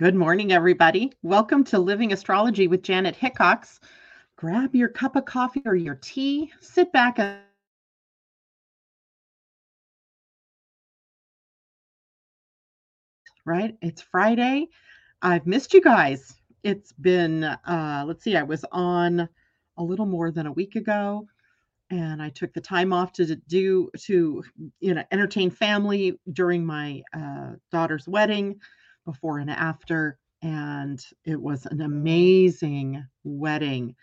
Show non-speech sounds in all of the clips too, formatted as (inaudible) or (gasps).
Good morning, everybody. Welcome to Living Astrology with Janet Hickox. Grab your cup of coffee or your tea, sit back and right? It's Friday. I've missed you guys. It's been uh let's see, I was on a little more than a week ago and I took the time off to do to you know entertain family during my uh, daughter's wedding before and after. And it was an amazing wedding.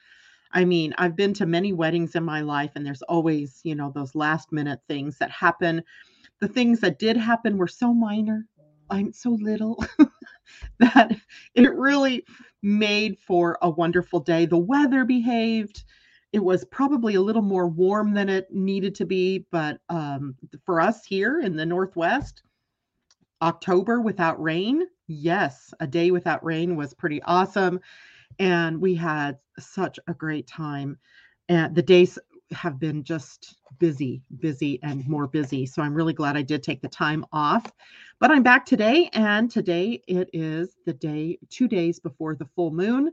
I mean, I've been to many weddings in my life, and there's always, you know, those last minute things that happen. The things that did happen were so minor. I'm so little (laughs) that it really made for a wonderful day. The weather behaved. It was probably a little more warm than it needed to be, but um, for us here in the Northwest, October without rain. Yes, a day without rain was pretty awesome. And we had such a great time. And the days have been just busy, busy, and more busy. So I'm really glad I did take the time off. But I'm back today, and today it is the day, two days before the full moon.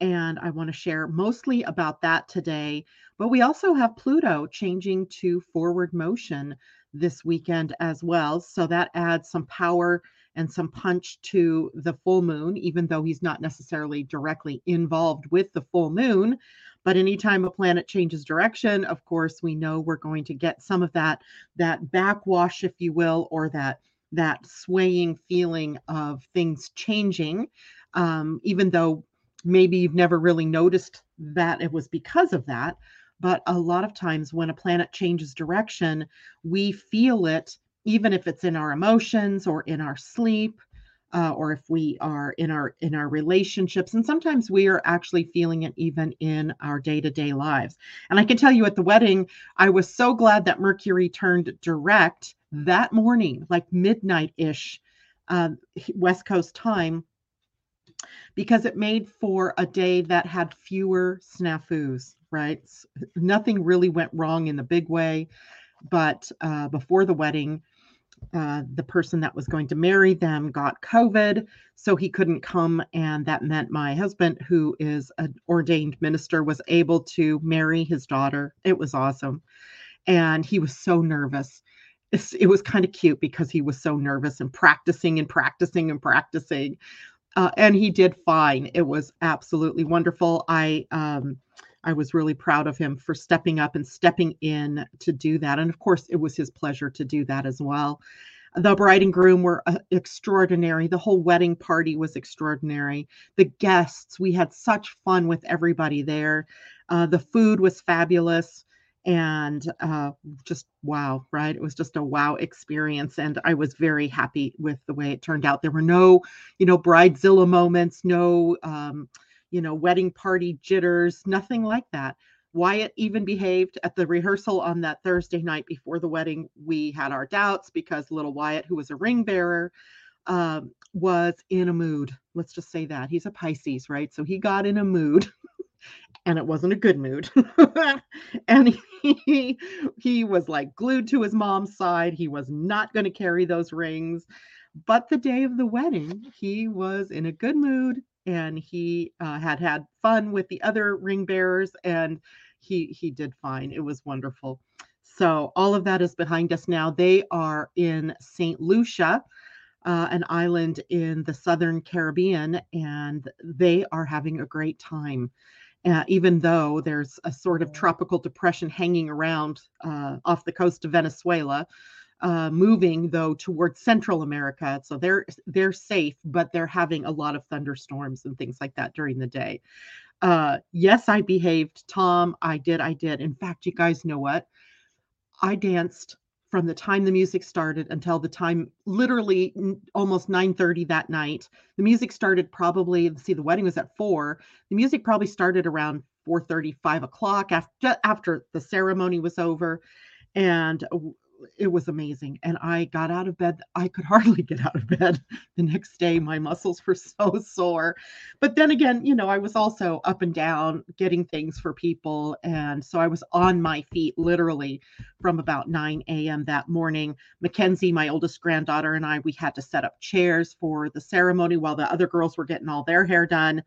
And I want to share mostly about that today. But we also have Pluto changing to forward motion this weekend as well. So that adds some power and some punch to the full moon, even though he's not necessarily directly involved with the full moon. But anytime a planet changes direction, of course, we know we're going to get some of that that backwash, if you will, or that that swaying feeling of things changing. Um, even though maybe you've never really noticed that it was because of that, but a lot of times when a planet changes direction, we feel it, even if it's in our emotions or in our sleep. Uh, or if we are in our in our relationships and sometimes we are actually feeling it even in our day-to-day lives and i can tell you at the wedding i was so glad that mercury turned direct that morning like midnight ish uh, west coast time because it made for a day that had fewer snafus right? Nothing really went wrong in the big way, but uh, before the wedding, uh, the person that was going to marry them got COVID, so he couldn't come. And that meant my husband, who is an ordained minister, was able to marry his daughter. It was awesome. And he was so nervous. It's, it was kind of cute because he was so nervous and practicing and practicing and practicing. Uh, and he did fine. It was absolutely wonderful. I, um, I was really proud of him for stepping up and stepping in to do that. And of course, it was his pleasure to do that as well. The bride and groom were uh, extraordinary. The whole wedding party was extraordinary. The guests, we had such fun with everybody there. Uh, the food was fabulous and uh, just wow, right? It was just a wow experience. And I was very happy with the way it turned out. There were no, you know, bridezilla moments, no, um, you know, wedding party jitters, nothing like that. Wyatt even behaved at the rehearsal on that Thursday night before the wedding. We had our doubts because little Wyatt, who was a ring bearer, um, was in a mood. Let's just say that he's a Pisces, right? So he got in a mood. (laughs) and it wasn't a good mood. (laughs) and he he was like glued to his mom's side. He was not going to carry those rings. But the day of the wedding, he was in a good mood and he uh, had had fun with the other ring bearers and he he did fine. It was wonderful. So all of that is behind us now. They are in st lucia uh, an island in the southern caribbean and they are having a great time. Uh, even though there's a sort of tropical depression hanging around uh, off the coast of venezuela uh, moving though towards Central America, so they're they're safe, but they're having a lot of thunderstorms and things like that during the day. Uh, yes, I behaved, Tom. I did. I did. In fact, you guys know what? I danced from the time the music started until the time literally almost 9:30 that night. The music started probably see the wedding was at 4. The music probably started around 4:30 5 o'clock after after the ceremony was over and it was amazing. And I got out of bed. I could (laughs) hardly get out of bed the next day. My muscles were so sore. But then again, you know, I was also up and down getting things for people. And so I was on my feet literally from about 9 a.m. that morning. Mackenzie, my oldest granddaughter, and I, we had to set up chairs for the ceremony while the other girls were getting all their hair done.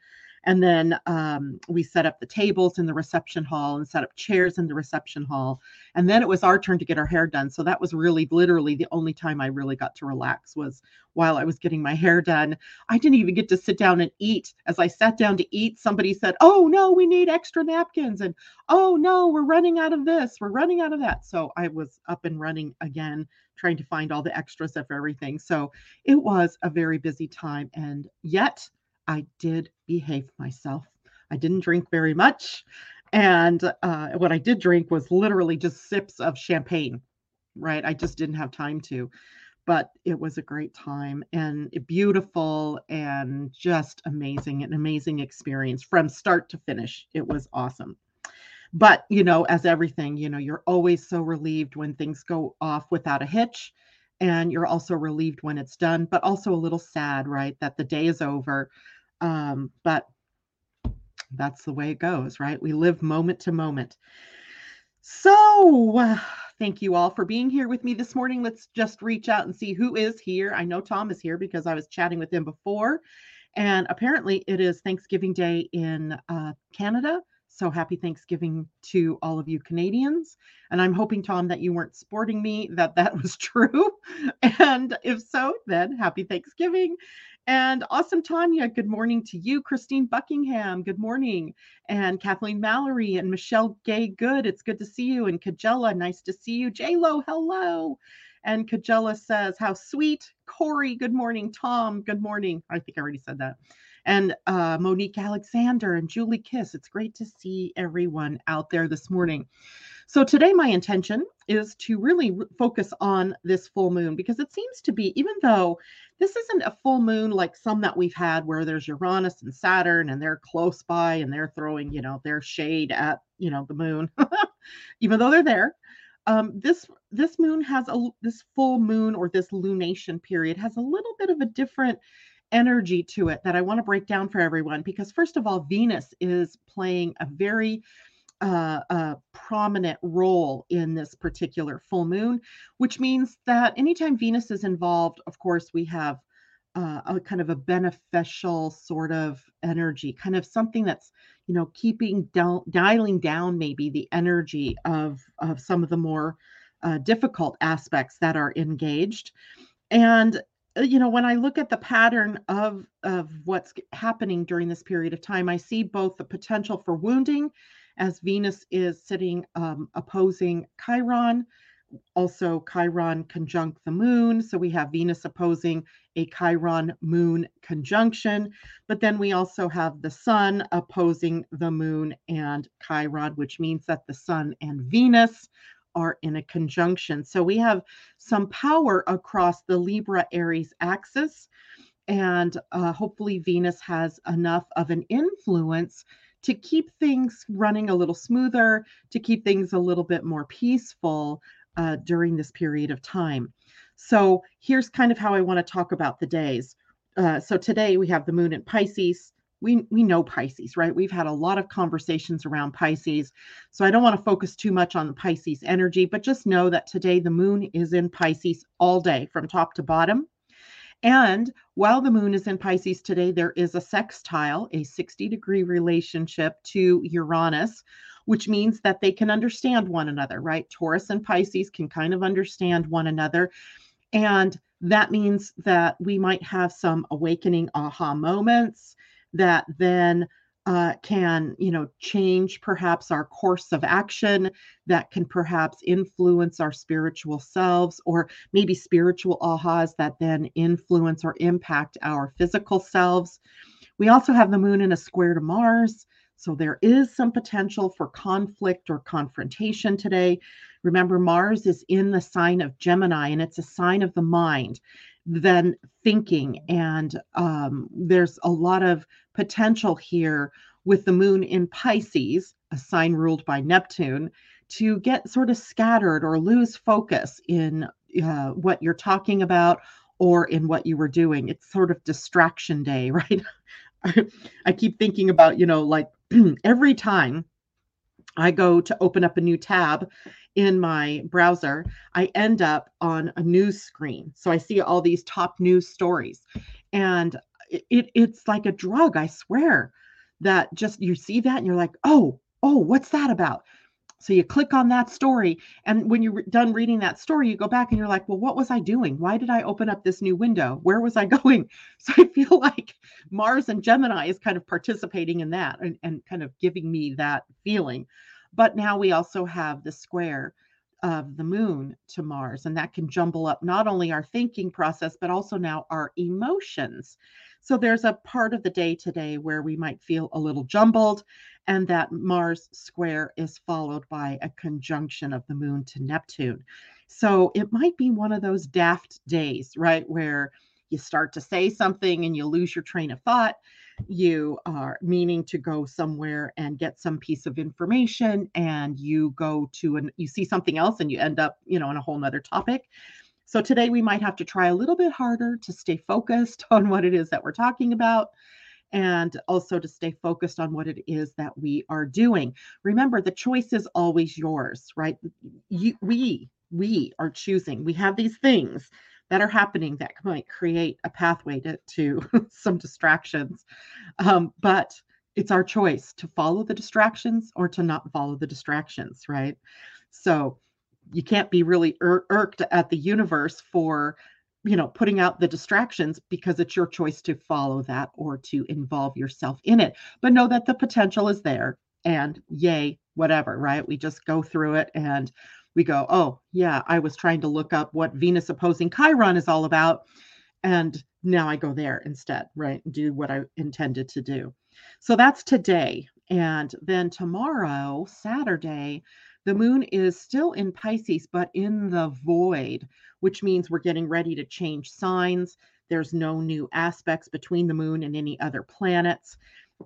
And then um, we set up the tables in the reception hall and set up chairs in the reception hall. And then it was our turn to get our hair done. So that was really literally the only time I really got to relax was while I was getting my hair done. I didn't even get to sit down and eat. As I sat down to eat, somebody said, Oh, no, we need extra napkins. And oh, no, we're running out of this. We're running out of that. So I was up and running again, trying to find all the extras of everything. So it was a very busy time. And yet, I did behave myself. I didn't drink very much. And uh, what I did drink was literally just sips of champagne, right? I just didn't have time to. But it was a great time and beautiful and just amazing, an amazing experience from start to finish. It was awesome. But, you know, as everything, you know, you're always so relieved when things go off without a hitch. And you're also relieved when it's done, but also a little sad, right? That the day is over um, but that's the way it goes, right? We live moment to moment. So, uh, thank you all for being here with me this morning. Let's just reach out and see who is here. I know Tom is here because I was chatting with him before. And apparently, it is Thanksgiving Day in uh, Canada. So happy Thanksgiving to all of you Canadians. And I'm hoping, Tom, that you weren't sporting me, that that (laughs) was true. And if so, then happy Thanksgiving. And awesome Tanya, good morning to you. Christine Buckingham, good morning. And Kathleen Mallory and Michelle Gay, good. It's good to see you. And Kajella, nice to see you. J-Lo, hello. And Kajella says, how sweet. Corey, good morning. Tom, good morning. I think I already said that. And uh, Monique Alexander and Julie Kiss, it's great to see everyone out there this morning. So today, my intention is to really focus on this full moon because it seems to be, even though this isn't a full moon like some that we've had where there's Uranus and Saturn and they're close by and they're throwing, you know, their shade at, you know, the moon, (laughs) even though they're there. Um, this this moon has a this full moon or this lunation period has a little bit of a different energy to it that I want to break down for everyone because first of all, Venus is playing a very uh, a prominent role in this particular full moon, which means that anytime Venus is involved, of course, we have uh, a kind of a beneficial sort of energy, kind of something that's you know keeping down, dialing down maybe the energy of of some of the more uh, difficult aspects that are engaged, and uh, you know when i look at the pattern of of what's happening during this period of time i see both the potential for wounding as Venus is sitting um, opposing Chiron, also Chiron conjunct the moon. So we have Venus opposing a Chiron moon conjunction. But then we also have the sun opposing the moon and Chiron, which means that the sun and Venus are in a conjunction. So we have some power across the Libra Aries axis. And uh, hopefully, Venus has enough of an influence to keep things running a little smoother, to keep things a little bit more peaceful uh, during this period of time. So here's kind of how I want to talk about the days. Uh, so today we have the moon in Pisces. We, we know Pisces, right? We've had a lot of conversations around Pisces. So I don't want to focus too much on the Pisces energy, but just know that today the moon is in Pisces all day from top to bottom. And while the moon is in Pisces today, there is a sextile, a 60 degree relationship to Uranus, which means that they can understand one another, right? Taurus and Pisces can kind of understand one another. And that means that we might have some awakening aha moments that then uh, can you know change perhaps our course of action that can perhaps influence our spiritual selves or maybe spiritual ahas that then influence or impact our physical selves. We also have the moon in a square to mars so there is some potential for conflict or confrontation today. Remember mars is in the sign of gemini and it's a sign of the mind than thinking. And um, there's a lot of potential here with the moon in Pisces, a sign ruled by Neptune, to get sort of scattered or lose focus in uh, what you're talking about or in what you were doing. It's sort of distraction day, (laughs) right? I keep thinking about, you know, like (clears throat) every time I go to open up a new tab in my browser, I end up on a news screen. So I see all these top news stories. And it, it's like a drug, I swear, that just you see that and you're like, oh, oh, what's that about? So you click on that story. And when you're done reading that story, you go back and you're like, well, what was I doing? Why did I open up this new window? Where was I (laughs) going? So I feel like Mars and Gemini is kind of participating in that and, and kind of giving me that feeling. But now we also have the square of the moon to Mars, and that can jumble up not only our thinking process, but also now our emotions. So there's a part of the day today where we might feel a little jumbled, and that Mars square is followed by a conjunction of the moon to Neptune. So it might be one of those daft days, right? Where you start to say something and you lose your train of thought. You are meaning to go somewhere and get some piece of information, and you go to and you see something else and you end up, you know, on a whole nother topic. So today we might have to try a little bit harder to stay focused on what it is that we're talking about and also to stay focused on what it is that we are doing. Remember, the choice is always yours, right? You, we, we are choosing. We have these things that are happening that might create a pathway to, to (laughs) some distractions. Um, but it's our choice to follow the distractions or to not follow the distractions, right? So you can't be really ir- irked at the universe for you know putting out the distractions because it's your choice to follow that or to involve yourself in it. But know that the potential is there and yay whatever right? We just go through it and we go oh yeah i was trying to look up what venus opposing chiron is all about and now i go there instead right? Do what i intended to do. So that's today. And then tomorrow saturday the moon is still in Pisces, but in the void, which means we're getting ready to change signs. There's no new aspects between the moon and any other planets.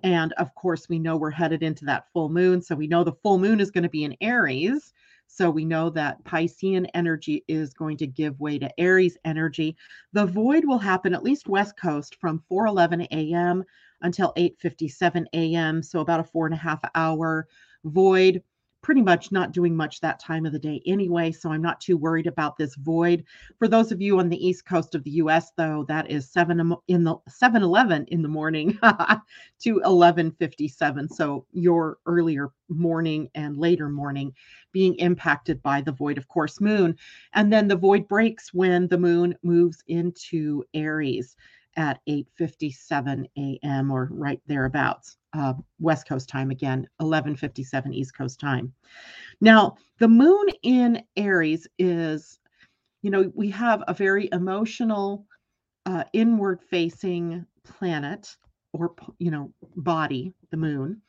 And of course, we know we're headed into that full moon. So we know the full moon is going to be in Aries. So we know that Piscean energy is going to give way to Aries energy. The void will happen at least West Coast from 4:11 a.m. until 8:57 a.m. So about a four and a half hour void pretty much not doing much that time of the day anyway, so I'm not too worried about this void. For those of you on the east coast of the US though, that is 7 in the 7:11 in the morning (laughs) to 11:57. So your earlier morning and later morning being impacted by the void of course moon. And then the void breaks when the moon moves into Aries at 8:57 a.m. or right thereabouts uh, West Coast time again, 11:57 East Coast time. Now, the moon in Aries is, you know, we have a very emotional, uh, inward-facing planet or you know body, the moon,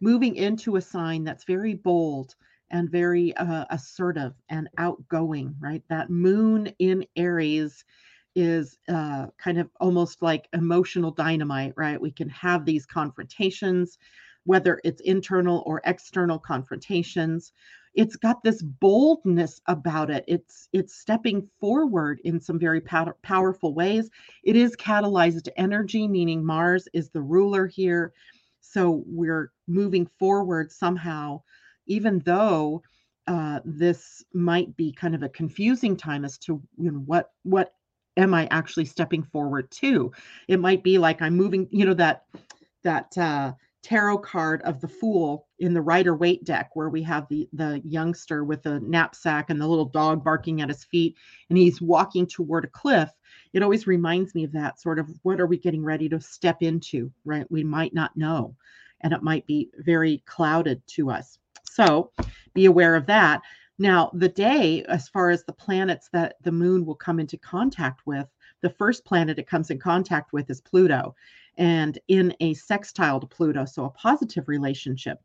moving into a sign that's very bold and very uh, assertive and outgoing. Right, that moon in Aries is uh, kind of almost like emotional dynamite, right? We can have these confrontations, whether it's internal or external confrontations. It's got this boldness about it. It's it's stepping forward in some very pow- powerful ways. It is catalyzed energy, meaning Mars is the ruler here. So we're moving forward somehow, even though uh, this might be kind of a confusing time as to you know what what am I actually stepping forward to? It might be like I'm moving, you know, that that uh, tarot card of the fool in the Rider Waite deck, where we have the the youngster with a knapsack and the little dog barking at his feet, and he's walking toward a cliff. It always reminds me of that sort of what are we getting ready to step into, right? We might not know, and it might be very clouded to us. So be aware of that. Now, the day, as far as the planets that the moon will come into contact with, the first planet it comes in contact with is Pluto and in a sextile to Pluto, so a positive relationship.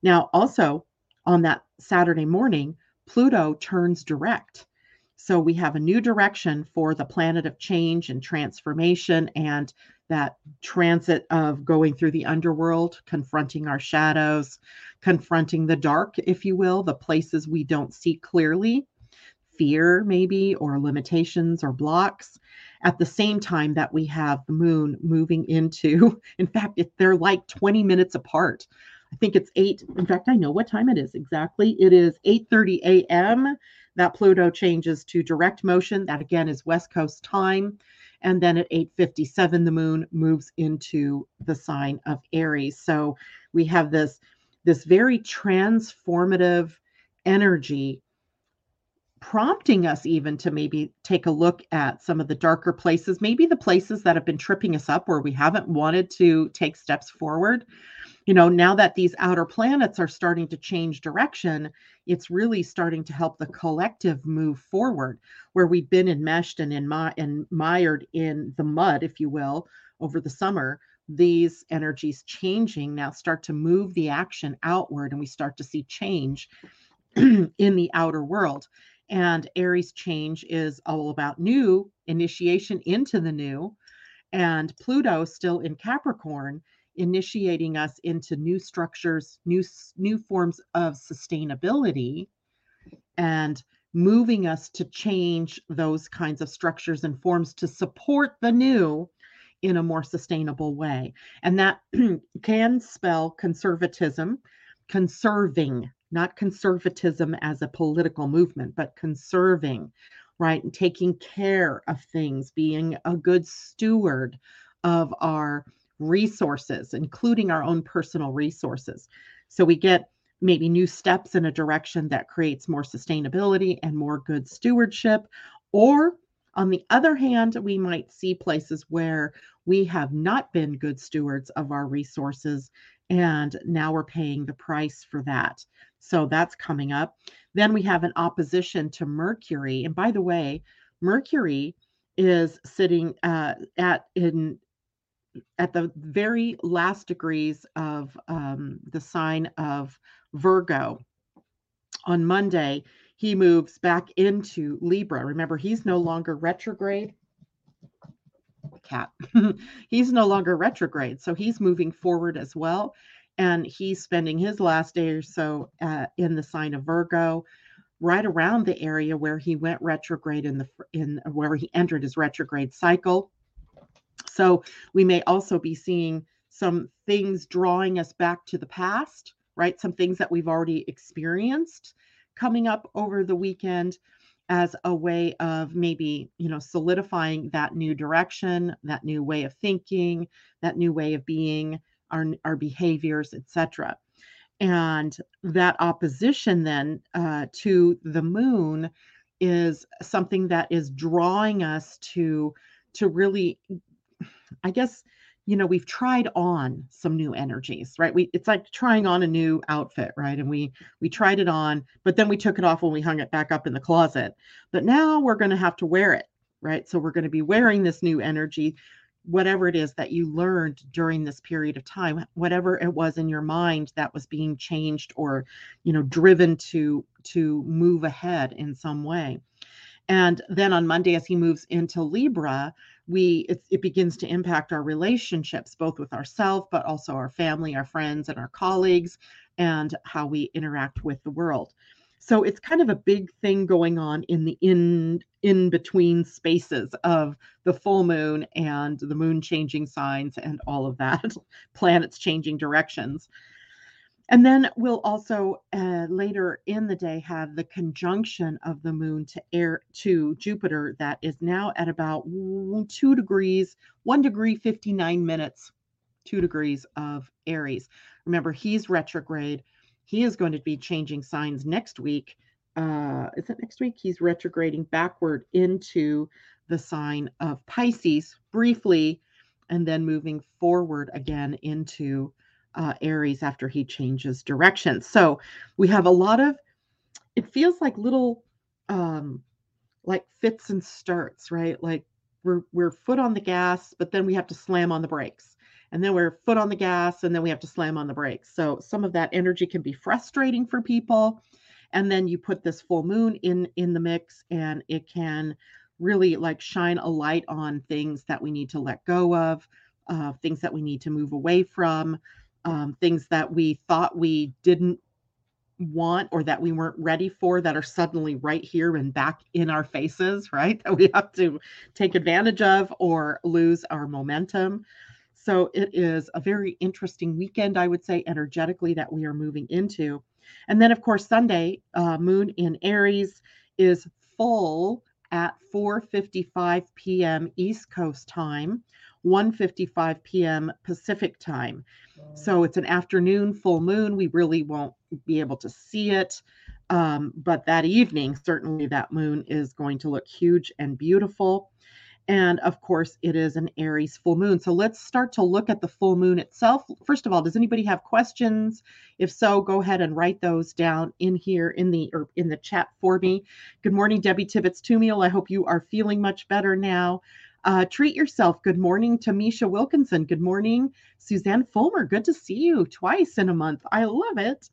Now, also on that Saturday morning, Pluto turns direct. So we have a new direction for the planet of change and transformation and that transit of going through the underworld, confronting our shadows, confronting the dark, if you will, the places we don't see clearly, fear maybe, or limitations or blocks. At the same time that we have the moon moving into, (laughs) in fact, they're like 20 minutes apart. I think it's eight. In fact, I know what time it is exactly. It is 8:30 a.m. That Pluto changes to direct motion. That again is West Coast time. And then at 8:57, the moon moves into the sign of Aries. So we have this this very transformative energy prompting us even to maybe take a look at some of the darker places, maybe the places that have been tripping us up where we haven't wanted to take steps forward you know, now that these outer planets are starting to change direction, it's really starting to help the collective move forward where we've been enmeshed and, in my, and mired in the mud, if you will, over the summer. These energies changing now start to move the action outward, and we start to see change (clears throat) in the outer world. And Aries change is all about new initiation into the new. And Pluto still in Capricorn initiating us into new structures, new new forms of sustainability and moving us to change those kinds of structures and forms to support the new in a more sustainable way. And that (clears throat) can spell conservatism, conserving, not conservatism as a political movement, but conserving, right? And taking care of things, being a good steward of our resources, including our own personal resources. So we get maybe new steps in a direction that creates more sustainability and more good stewardship. Or on the other hand, we might see places where we have not been good stewards of our resources and now we're paying the price for that. So that's coming up. Then we have an opposition to Mercury. And by the way, Mercury is sitting uh, at in at the very last degrees of um, the sign of Virgo. On Monday, he moves back into Libra. Remember, he's no longer retrograde. Cat. (laughs) he's no longer retrograde. So he's moving forward as well. And he's spending his last day or so uh, in the sign of Virgo, right around the area where he went retrograde in the in where he entered his retrograde cycle. So we may also be seeing some things drawing us back to the past, right? Some things that we've already experienced coming up over the weekend as a way of maybe, you know, solidifying that new direction, that new way of thinking, that new way of being, our, our behaviors, etc. And that opposition then uh, to the moon is something that is drawing us to to really I guess, you know, we've tried on some new energies, right? We it's like trying on a new outfit, right? And we we tried it on, but then we took it off when we hung it back up in the closet. But now we're going to have to wear it, right? So we're going to be wearing this new energy whatever it is that you learned during this period of time whatever it was in your mind that was being changed or you know driven to to move ahead in some way and then on monday as he moves into libra we it, it begins to impact our relationships both with ourselves but also our family our friends and our colleagues and how we interact with the world. So it's kind of a big thing going on in the in in between spaces of the full moon and the moon changing signs and all of that (laughs) planets changing directions and then we'll also uh, later in the day have the conjunction of the moon to air to Jupiter that is now at about two degrees, one degree, 59 minutes, two degrees of Aries. Remember, he's retrograde. He is going to be changing signs next week. Uh, is it next week? He's retrograding backward into the sign of Pisces briefly, and then moving forward again into uh, Aries after he changes direction. So we have a lot of, it feels like little, um, like fits and starts, right? Like we're we're foot on the gas, but then we have to slam on the brakes, and then we're foot on the gas, and then we have to slam on the brakes. So some of that energy can be frustrating for people, and then you put this full moon in in the mix, and it can really like shine a light on things that we need to let go of uh, things that we need to move away from, um, things that we thought we didn't want or that we weren't ready for that are suddenly right here and back in our faces, (laughs) right? That we have to take advantage of or lose our momentum. So it is a very interesting weekend, I would say, energetically, that we are moving into. And then, of course, Sunday, uh, Moon in Aries is full at 4:55 p.m. East Coast time, 1:55 p.m. Pacific time. So it's an afternoon full moon. We really won't be able to see it. Um, but that evening, certainly that moon is going to look huge and beautiful. And of course, it is an Aries full moon. So let's start to look at the full moon itself. First of all, does anybody have questions? If so, go ahead and write those down in here in the or in the chat for me. Good morning, Debbie Tibbetts Tumiel. I hope you are feeling much better now. Uh, treat yourself. Good morning, Tamisha Wilkinson. Good morning, Suzanne Fulmer. Good to see you twice in a month. I love it.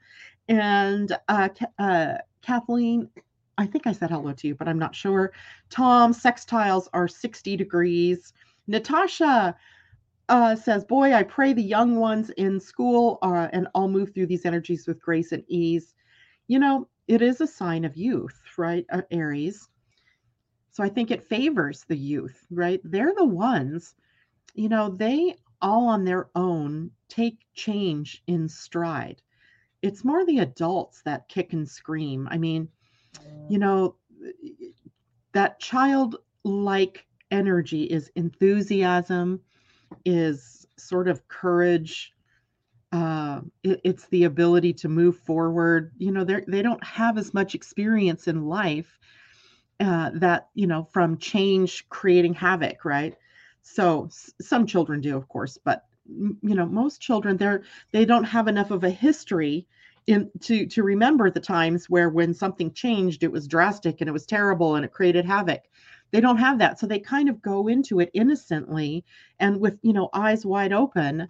And uh, uh, Kathleen I think I said hello to you, but I'm not sure. Tom, sextiles are 60 degrees. Natasha uh, says, Boy, I pray the young ones in school uh, and I'll move through these energies with grace and ease. You know, it is a sign of youth, right? Uh, Aries. So I think it favors the youth, right? They're the ones, you know, they all on their own take change in stride. It's more the adults that kick and scream. I mean, you know, that childlike energy is enthusiasm, is sort of courage. Uh, it, it's the ability to move forward. You know, they they don't have as much experience in life uh, that you know from change creating havoc, right? So s- some children do, of course, but you know most children they're they don't have enough of a history in to to remember the times where when something changed it was drastic and it was terrible and it created havoc they don't have that so they kind of go into it innocently and with you know eyes wide open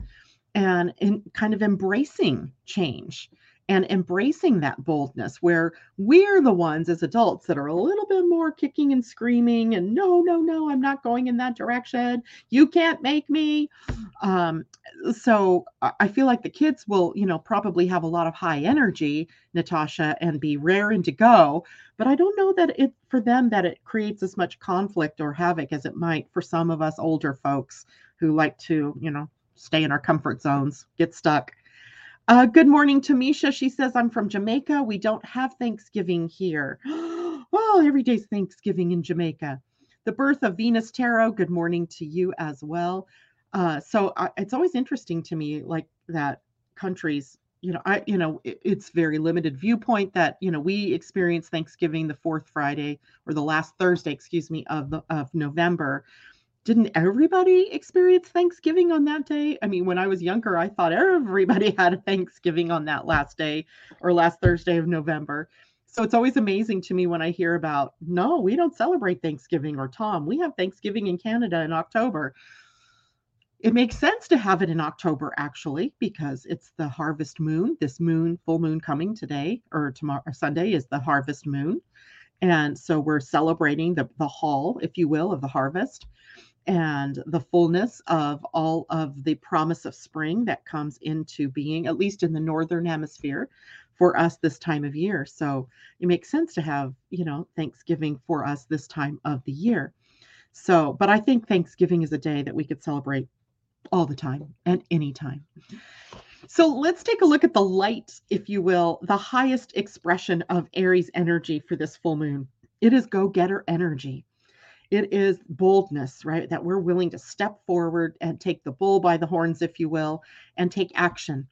and in kind of embracing change and embracing that boldness where we're the ones as adults that are a little bit more kicking and screaming and no no no i'm not going in that direction. You can't make me. Um, so i feel like the kids will you know probably have a lot of high energy natasha and be raring to go but i don't know that it for them that it creates as much conflict or havoc as it might for some of us older folks who like to you know stay in our comfort zones get stuck uh, good morning, Tamisha. She says, I'm from Jamaica. We don't have Thanksgiving here. (gasps) well, every day's Thanksgiving in Jamaica. The birth of Venus Tarot. Good morning to you as well. Uh, so I, it's always interesting to me, like that countries, you know, I, you know, it, it's very limited viewpoint that, you know, we experience Thanksgiving the fourth Friday or the last Thursday, excuse me, of the, of November didn't everybody experience Thanksgiving on that day? I mean, when I was younger, I thought everybody (laughs) had Thanksgiving on that last day or last Thursday of November. So it's always amazing to me when I hear about, no, we don't celebrate Thanksgiving, or Tom, we have Thanksgiving in Canada in October. It makes sense to have it in October, actually, because it's the harvest moon. This moon, full moon coming today or tomorrow, or Sunday is the harvest moon. And so we're celebrating the, the haul, if you will, of the harvest and the fullness of all of the promise of spring that comes into being, at least in the northern hemisphere for us this time of year. So it makes sense to have, you know, Thanksgiving for us this time of the year. So, but I think Thanksgiving is a day that we could celebrate all the time and anytime. So let's take a look at the light, if you will, the highest expression of Aries energy for this full moon. It is go getter energy it is boldness, right? That we're willing to step forward and take the bull by the horns, if you will, and take action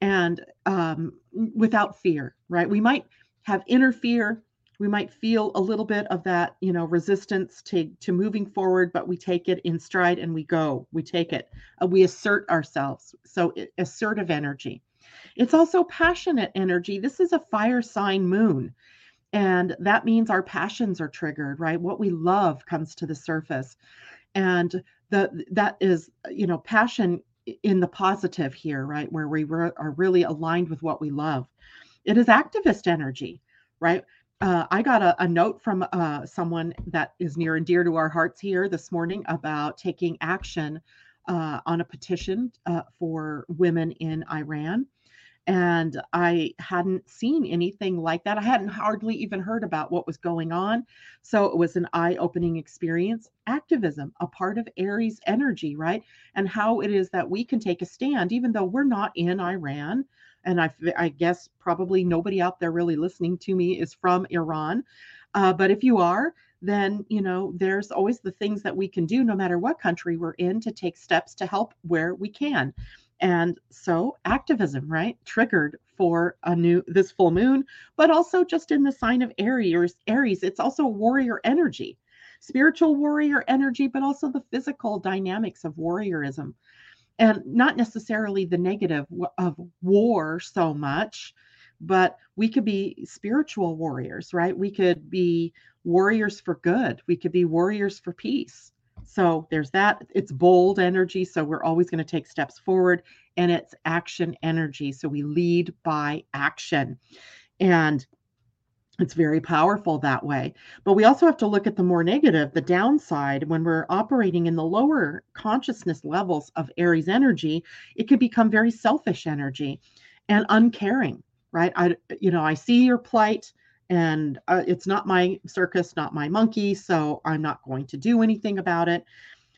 and um, without fear, right? We might have inner fear. We might feel a little bit of that, you know, resistance to, to moving forward, but we take it in stride and we go. We take it. Uh, we assert ourselves. So it, assertive energy. It's also passionate energy. This is a fire sign moon and that means our passions are triggered right? What we love comes to the surface. And the that is you know passion in the positive here right? Where we re- are really aligned with what we love. It is activist energy right? Uh, i got a, a note from uh, someone that is near and dear to our hearts here this morning about taking action uh, on a petition uh, for women in Iran. And I hadn't seen anything like that. I hadn't hardly even heard about what was going on. So it was an eye opening experience. Activism, a part of Aries energy, right? And how it is that we can take a stand, even though we're not in Iran. And I, I guess probably nobody out there really listening to me is from Iran. Uh, but if you are, then you know there's always the things that we can do no matter what country we're in to take steps to help where we can. And so activism right triggered for a new this full moon but also just in the sign of aries aries it's also warrior energy spiritual warrior energy but also the physical dynamics of warriorism. And not necessarily the negative of war so much but we could be spiritual warriors right we could be warriors for good we could be warriors for peace so there's that. It's bold energy. So we're always going to take steps forward. And it's action energy. So we lead by action. And it's very powerful that way. But we also have to look at the more negative, the downside. When we're operating in the lower consciousness levels of Aries energy, it can become very selfish energy and uncaring, right? I, you know, I see your plight and uh, it's not my circus, not my monkey, so I'm not going to do anything about it.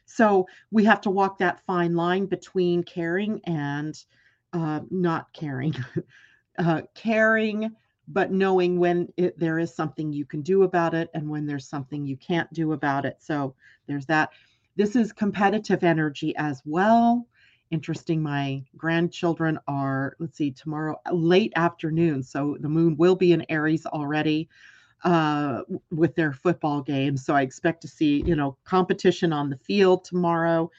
So we have to walk that fine line between caring and uh, not caring, (laughs) uh, caring, but knowing when it, there is something you can do about it and when there's something you can't do about it. So there's that. This is competitive energy as well interesting. My grandchildren are, let's see, tomorrow late afternoon. So the moon will be in Aries already uh, with their football game. So I expect to see, you know, competition on the field tomorrow.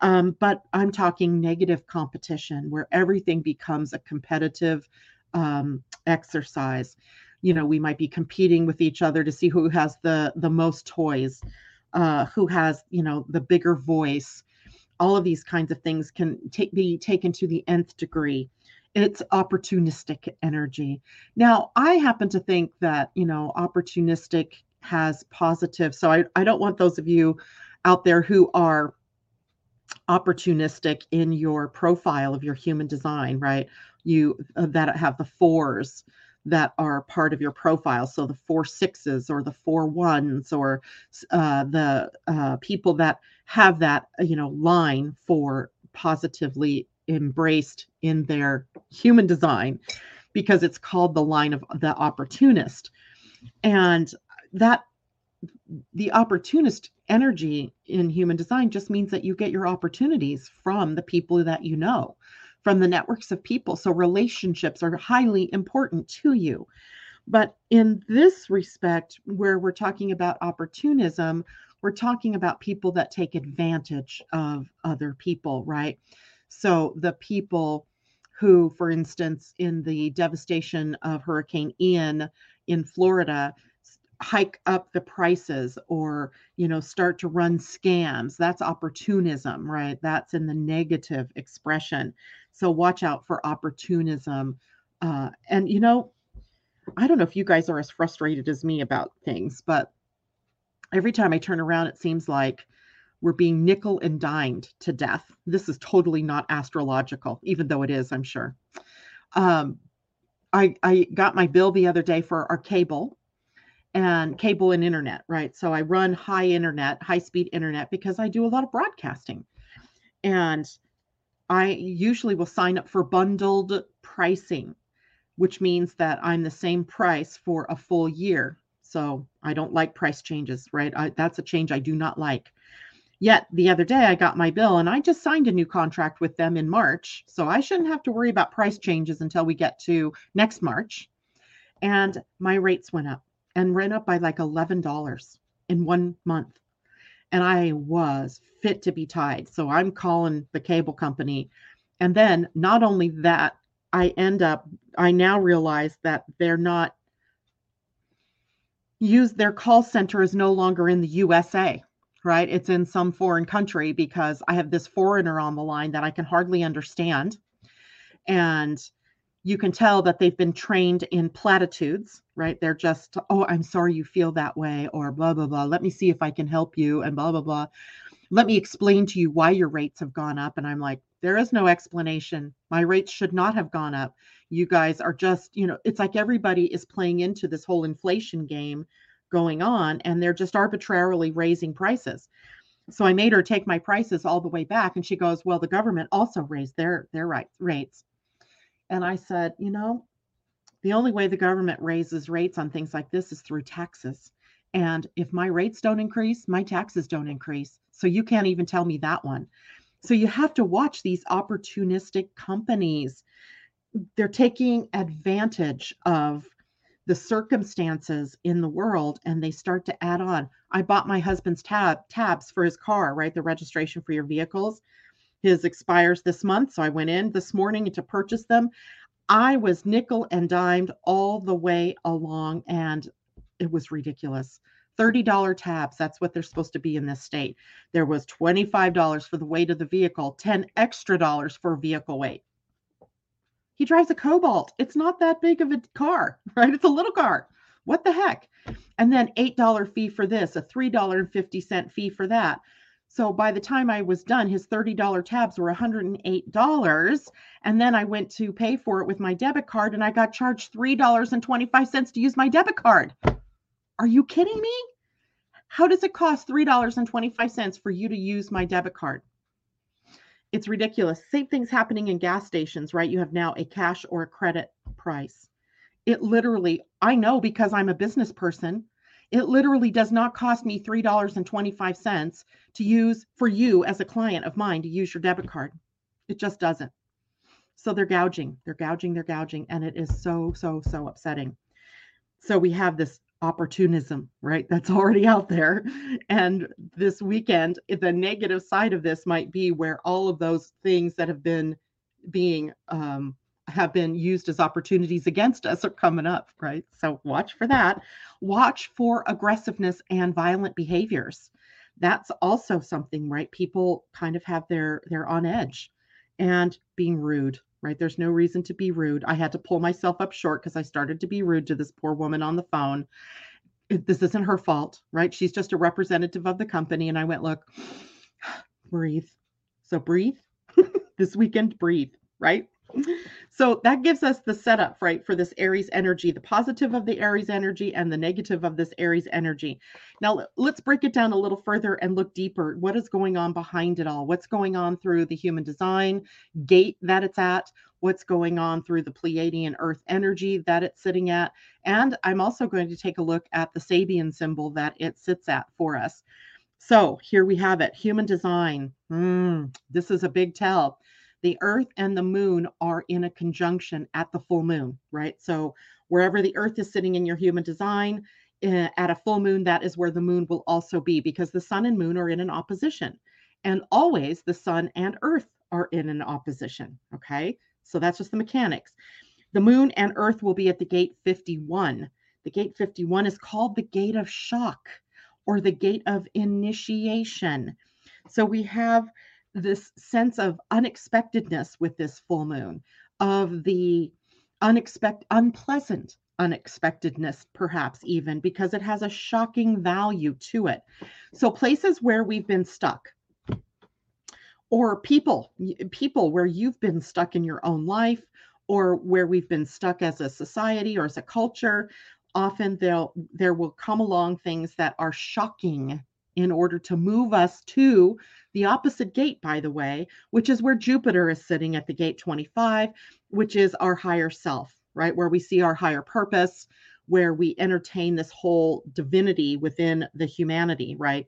Um, but I'm talking negative competition where everything becomes a competitive um, exercise. You know, we might be competing with each other to see who has the the most toys, uh, who has you know the bigger voice, all of these kinds of things can take, be taken to the nth degree. It's opportunistic energy. Now i happen to think that you know opportunistic has positive so i, I don't want those of you out there who are opportunistic in your profile of your human design right? You uh, that have the fours that are part of your profile. So the four sixes or the four ones or uh, the uh, people that have that, you know, line for positively embraced in their human design because it's called the line of the opportunist. And that the opportunist energy in human design just means that you get your opportunities from the people that you know from the networks of people. So relationships are highly important to you. But in this respect, where we're talking about opportunism, we're talking about people that take advantage of other people, right? So the people who, for instance, in the devastation of Hurricane Ian in Florida, hike up the prices or you know start to run scams that's opportunism right that's in the negative expression so watch out for opportunism uh, and you know i don't know if you guys are as frustrated as me about things but every time i turn around it seems like we're being nickel and dimed to death this is totally not astrological even though it is i'm sure um, I, I got my bill the other day for our cable and cable and internet, right? So I run high internet, high speed internet because I do a lot of broadcasting. And I usually will sign up for bundled pricing, which means that I'm the same price for a full year. So I don't like price changes, right? I, that's a change I do not like. Yet the other day I got my bill and I just signed a new contract with them in March. So I shouldn't have to worry about price changes until we get to next March. And my rates went up and ran up by like $11 in one month. And I was fit to be tied. So I'm calling the cable company. And then not only that, I end up, I now realize that they're not use their call center is no longer in the USA, right? It's in some foreign country because I have this foreigner on the line that I can hardly understand. And you can tell that they've been trained in platitudes, right? They're just, oh, I'm sorry you feel that way, or blah, blah, blah. Let me see if I can help you, and blah, blah, blah. let me explain to you why your rates have gone up. And I'm like, there is no explanation. My rates should not have gone up. You guys are just, you know, it's like everybody is playing into this whole inflation game going on and they're just arbitrarily raising prices. So I made her take my prices all the way back and she goes, "Well, the government also raised their their rates." And I said, "You know, the only way the government raises rates on things like this is through taxes. And if my rates don't increase, my taxes don't increase. So you can't even tell me that one. So you have to watch these opportunistic companies. They're taking advantage of the circumstances in the world and they start to add on. I bought my husband's tab tabs for his car, right? The registration for your vehicles. His expires this month, so I went in this morning to purchase them. I was nickel and dimed all the way along and it was ridiculous. $30 tabs, that's what they're supposed to be in this state. There was $25 for the weight of the vehicle, 10 extra dollars for vehicle weight. He drives a Cobalt. It's not that big of a car, (laughs) right? It's a little car. What the heck? And then $8 fee for this, a $3.50 fee for that. So by the time I was done, his $30 tabs were $108. And then I went to pay for it with my debit card and I got charged $3.25 to use my debit card. Are you kidding me? How does it cost $3.25 for you to use my debit card? It's ridiculous. Same thing's happening in gas stations, right? You have now a cash or a credit price. It literally, I know because I'm a business person, it literally does not cost me $3.25 to use for you as a client of mine to use your debit card. It just doesn't. So they're gouging, they're gouging, they're gouging. And it is so, so, so upsetting. So we have this opportunism, right? That's (laughs) already out there. And this weekend, the negative side of this might be where all of those things that have been being um, have been used as opportunities against us are coming up, right? So watch for that. Watch for aggressiveness and violent behaviors. That's also something, right? People kind of have their they're on edge and being rude, right? There's no reason to be rude. I had to pull myself up short because I started to be rude to this poor woman on the phone. This isn't her fault, right? She's just a representative of the company. And I went, look, (sighs) breathe. So breathe. (laughs) this weekend, breathe, right? So that gives us the setup, right, for this Aries energy, the positive of the Aries energy and the negative of this Aries energy. Now, let's break it down a little further and look deeper. What is going on behind it all? What's going on through the human design gate that it's at? What's going on through the Pleiadian Earth energy that it's sitting at? And I'm also going to take a look at the Sabian symbol that it sits at for us. So here we have it human design. Mm, this is a big tell the earth and the moon are in a conjunction at the full moon, right? So wherever the earth is sitting in your human design, uh, at a full moon, that is where the moon will also be because the sun and moon are in an opposition. And always the sun and earth are in an opposition. Okay. So that's just the mechanics. The moon and earth will be at the gate 51. The gate 51 is called the gate of shock or the gate of initiation. So we have this sense of unexpectedness with this full moon, of the unexpected, unpleasant unexpectedness, perhaps even because it has a shocking value to it. So, places where we've been stuck, or people, people where you've been stuck in your own life, or where we've been stuck as a society or as a culture, often they'll there will come along things that are shocking in order to move us to the opposite gate, by the way, which is where Jupiter is sitting at the gate 25, which is our higher self, right? Where we see our higher purpose, where we entertain this whole divinity within the humanity, right?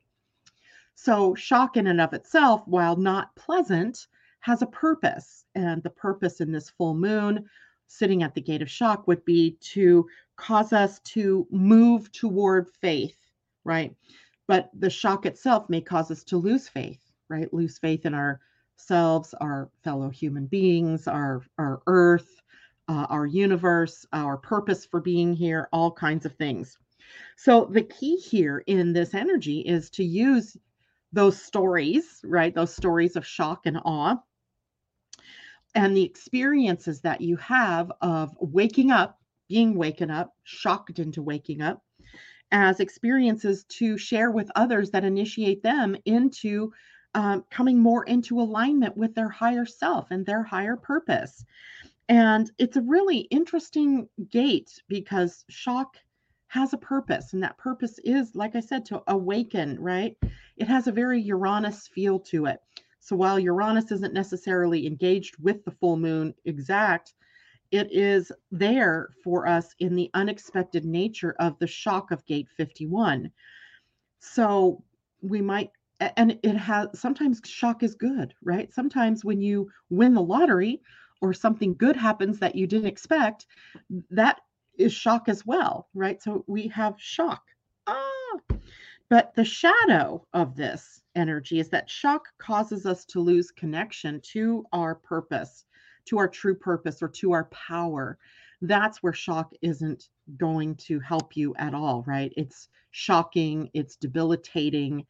So, shock in and of itself, while not pleasant, has a purpose. And the purpose in this full moon sitting at the gate of shock would be to cause us to move toward faith, right? But the shock itself may cause us to lose faith right? Lose faith in ourselves, our fellow human beings, our our earth, uh, our universe, our purpose for being here, all kinds of things. So the key here in this energy is to use those stories, right? Those stories of shock and awe and the experiences that you have of waking up, being waken up, shocked into waking up, as experiences to share with others that initiate them into um, coming more into alignment with their higher self and their higher purpose. And it's a really interesting gate because shock has a purpose, and that purpose is, like I said, to awaken, right? It has a very Uranus feel to it. So while Uranus isn't necessarily engaged with the full moon exact, it is there for us in the unexpected nature of the shock of gate 51. So we might and it has sometimes shock is good, right? Sometimes when you win the lottery or something good happens that you didn't expect, that is shock as well, right? So we have shock. Ah, but the shadow of this energy is that shock causes us to lose connection to our purpose, to our true purpose, or to our power. That's where shock isn't going to help you at all, right? It's shocking, it's debilitating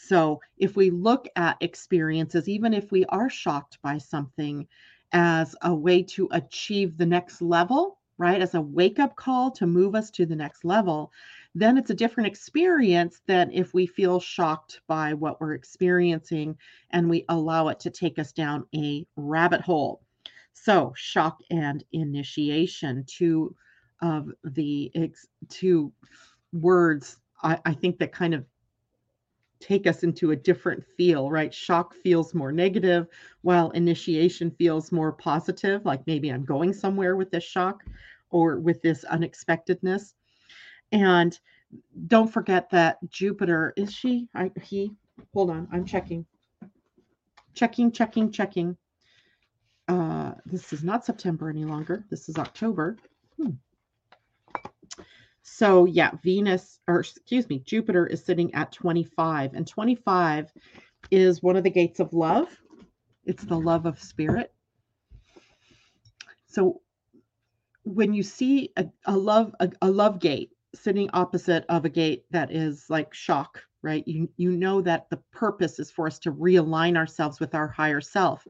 so if we look at experiences, even if we are shocked by something as a way to achieve the next level, right, as a wake up call to move us to the next level, then it's a different experience than if we feel shocked by what we're experiencing and we allow it to take us down a rabbit hole. So, shock and initiation, two of the two words I, I think that kind of take us into a different feel, right? Shock feels more negative, while initiation feels more positive, like maybe I'm going somewhere with this shock or with this unexpectedness. And don't forget that Jupiter is she? I he hold on, I'm checking. Checking, checking, checking. Uh, this is not September any longer. This is October. Hmm. So yeah, Venus or excuse me, Jupiter is sitting at 25 and 25 is one of the gates of love. It's the love of spirit. So when you see a, a love a, a love gate sitting opposite of a gate that is like shock, right? You you know that the purpose is for us to realign ourselves with our higher self.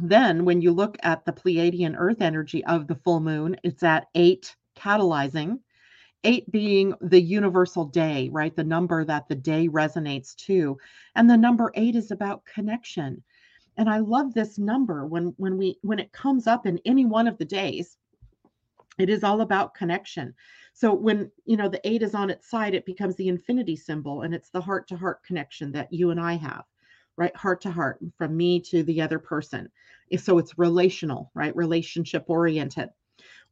Then when you look at the Pleiadian earth energy of the full moon, it's at 8 catalyzing eight being the universal day, right? The number that the day resonates to. And the number eight is about connection. And I love this number when when we when it comes up in any one of the days, it is all about connection. So when you know the eight is on its side, it becomes the infinity symbol, and it's the heart to heart connection that you and I have, right? Heart to heart, from me to the other person. So it's relational, right? Relationship oriented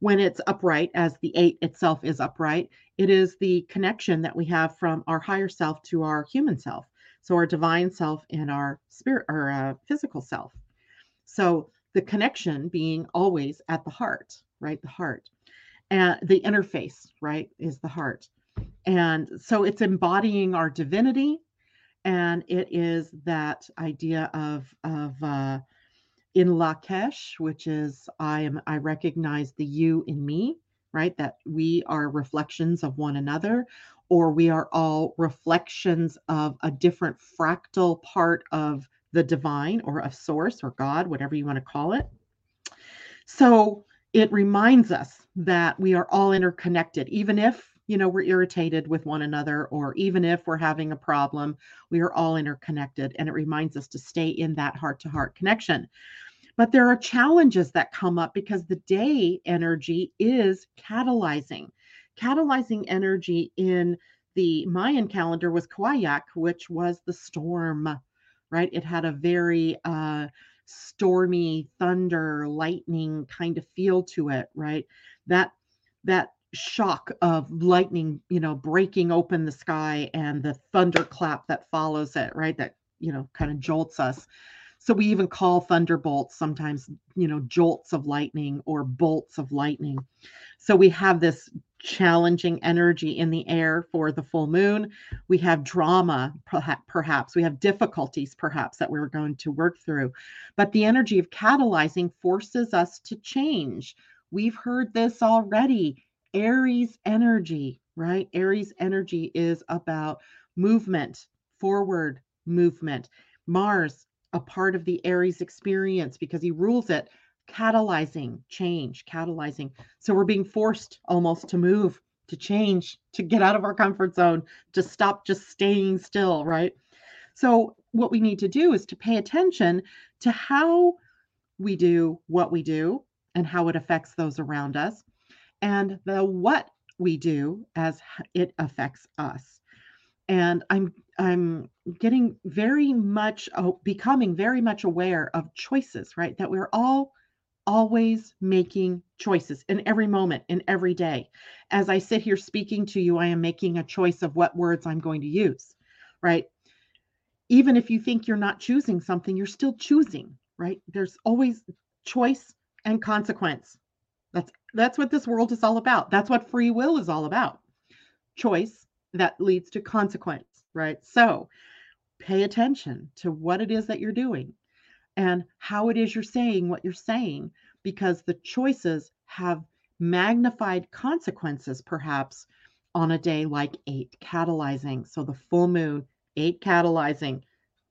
when it's upright, as the eight itself is upright, it is the connection that we have from our higher self to our human self. So our divine self and our spirit or uh, physical self. So the connection being always at the heart, right? The heart. And the interface, right, is the heart. And so it's embodying our divinity. And it is that idea of, of, uh, in Lakesh, which is I am I recognize the you in me, right? That we are reflections of one another, or we are all reflections of a different fractal part of the divine or of source or God, whatever you want to call it. So it reminds us that we are all interconnected, even if you know we're irritated with one another or even if we're having a problem we are all interconnected and it reminds us to stay in that heart to heart connection. But there are challenges that come up because the day energy is catalyzing. Catalyzing energy in the mayan calendar was Kawayak, which was the storm right? It had a very uh stormy thunder lightning kind of feel to it right? That that shock of lightning, you know, breaking open the sky and the thunderclap that follows it, right? That, you know, kind of jolts us. So we even call thunderbolts sometimes, you know, jolts of lightning or bolts of lightning. So we have this challenging energy in the air for the full moon. We have drama, perhaps. We have difficulties, perhaps, that we're going to work through. But the energy of catalyzing forces us to change. We've heard this already Aries energy, right? Aries energy is about movement, forward movement. Mars, a part of the Aries experience because he rules it, catalyzing change, catalyzing. So we're being forced almost to move, to change, to get out of our comfort zone, to stop just staying still, right? So what we need to do is to pay attention to how we do what we do and how it affects those around us, and the what we do as it affects us. And I'm I'm getting very much oh, becoming very much aware of choices, right? That we're all always making choices in every moment, in every day. As I sit here speaking to you, I am making a choice of what words I'm going to use, right? Even if you think you're not choosing something, you're still choosing, right? There's always choice and consequence. That's that's what this world is all about. That's what free will is all about. Choice that leads to consequence, right? So, pay attention to what it is that you're doing and how it is you're saying what you're saying because the choices have magnified consequences perhaps on a day like 8 catalyzing. So the full moon, 8 catalyzing,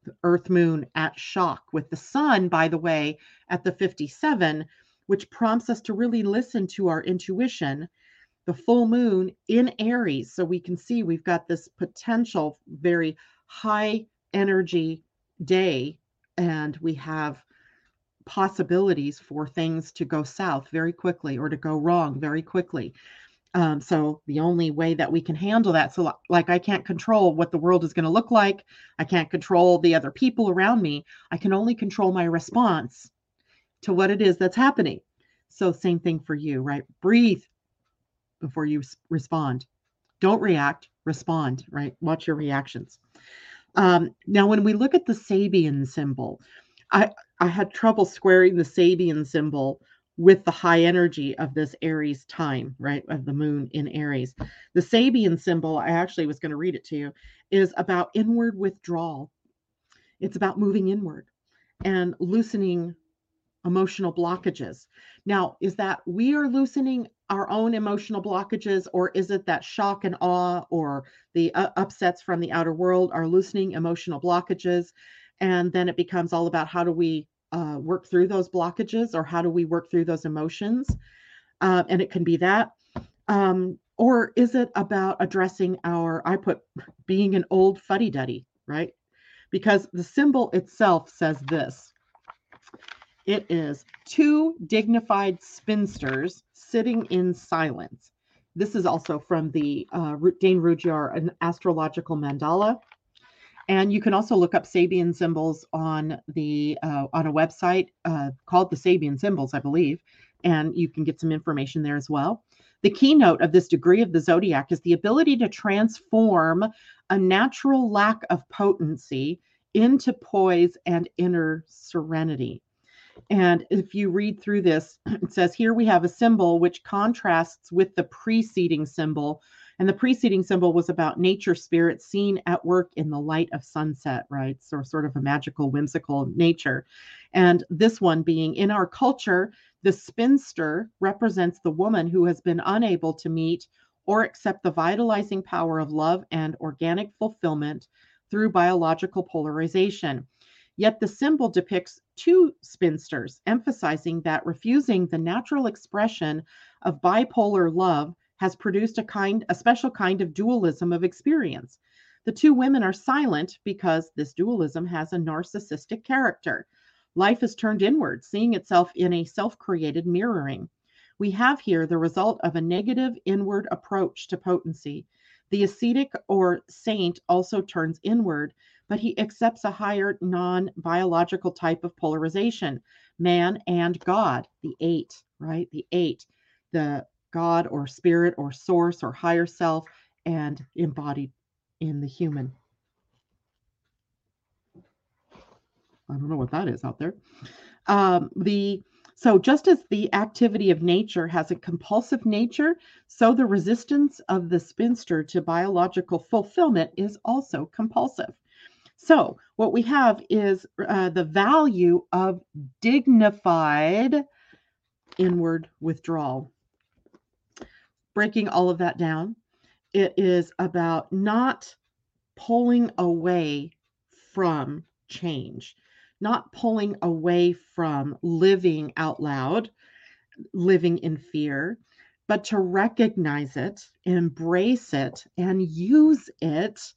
the earth moon at shock with the sun by the way at the 57 which prompts us to really listen to our intuition. The full moon in Aries. So we can see we've got this potential, very high energy day, and we have possibilities for things to go south very quickly or to go wrong very quickly. Um, so the only way that we can handle that, so like I can't control what the world is going to look like, I can't control the other people around me. I can only control my response to what it is that's happening. So, same thing for you, right? Breathe before you respond. Don't react, respond, right? Watch your reactions. Um, now, when we look at the Sabian symbol, I, I had trouble squaring the Sabian symbol with the high energy of this Aries time, right? Of the moon in Aries. The Sabian symbol, I actually was going to read it to you, is about inward withdrawal. It's about moving inward and loosening emotional blockages. Now, is that we are loosening our own emotional blockages, or is it that shock and awe or the uh, upsets from the outer world are loosening emotional blockages? And then it becomes all about how do we uh, work through those blockages or how do we work through those emotions? Uh, and it can be that. Um, or is it about addressing our, I put being an old fuddy duddy, right? Because the symbol itself says this it is two dignified spinsters sitting in silence. This is also from the uh, Dane Rudhyar, an astrological mandala. And you can also look up Sabian symbols on the uh, on a website uh, called the Sabian Symbols, I believe, and you can get some information there as well. The keynote of this degree of the zodiac is the ability to transform a natural lack of potency into poise and inner serenity. And if you read through this, (clears throat) it says here we have a symbol which contrasts with the preceding symbol. And the preceding symbol was about nature spirit seen at work in the light of sunset, right? So, sort of a magical, whimsical nature. And this one being in our culture, the spinster represents the woman who has been unable to meet or accept the vitalizing power of love and organic fulfillment through biological polarization. Yet the symbol depicts two spinsters, emphasizing that refusing the natural expression of bipolar love has produced a kind a special kind of dualism of experience. The two women are silent because this dualism has a narcissistic character. Life is turned inward, seeing itself in a self-created mirroring. We have here the result of a negative inward approach to potency. The ascetic or saint also turns inward, but he accepts a higher non biological type of polarization man and God, the eight, right? The eight, the God or spirit or source or higher self, and embodied in the human. I don't know what that is out there. Um, the so just as the activity of nature has a compulsive nature, so the resistance of the spinster to biological fulfillment is also compulsive. So, what we have is uh, the value of dignified inward withdrawal. Breaking all of that down, it is about not pulling away from change, not pulling away from living out loud, living in fear, but to recognize it, embrace it, and use it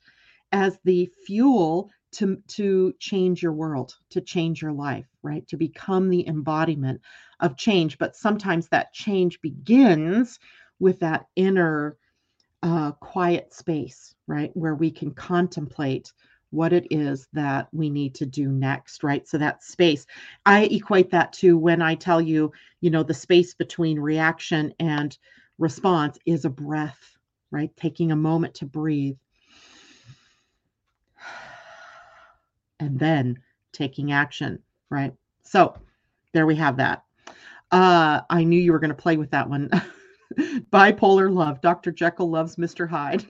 as the fuel to to change your world to change your life right? To become the embodiment of change. But sometimes that change begins with that inner uh, quiet space right? Where we can contemplate what it is that we need to do next right? So that space i equate that to when i tell you you know the space between reaction and response is a breath right? Taking a moment to breathe and then taking action, right? So there we have that. Uh, I knew you were going to play with that one. (laughs) Bipolar love. Dr. Jekyll loves Mr. Hyde.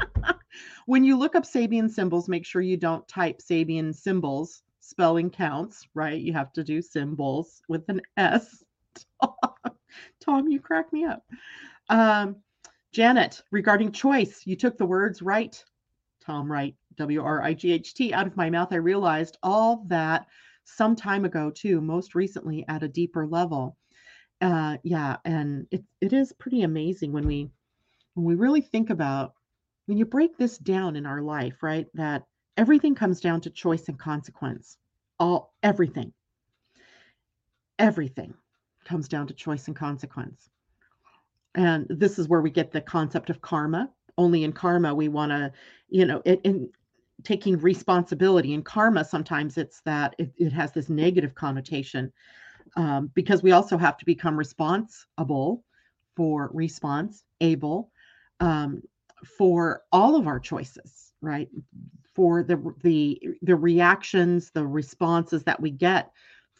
(laughs) when you look up Sabian symbols, make sure you don't type Sabian cymbals. Spelling counts, right? You have to do symbols with an S. (laughs) Tom, you crack me up. Um, Janet, regarding choice, you took the words right. Tom, right. W R I G H T out of my mouth, I realized all that some time ago, too, most recently at a deeper level. Uh, yeah, and it, it is pretty amazing when we when we really think about when you break this down in our life, right? That everything comes down to choice and consequence. All everything. Everything comes down to choice and consequence. And this is where we get the concept of karma. Only in karma we want to, you know, it, in taking responsibility and karma sometimes it's that it, it has this negative connotation um, because we also have to become responsible for response able um, for all of our choices right? For the the the reactions the responses that we get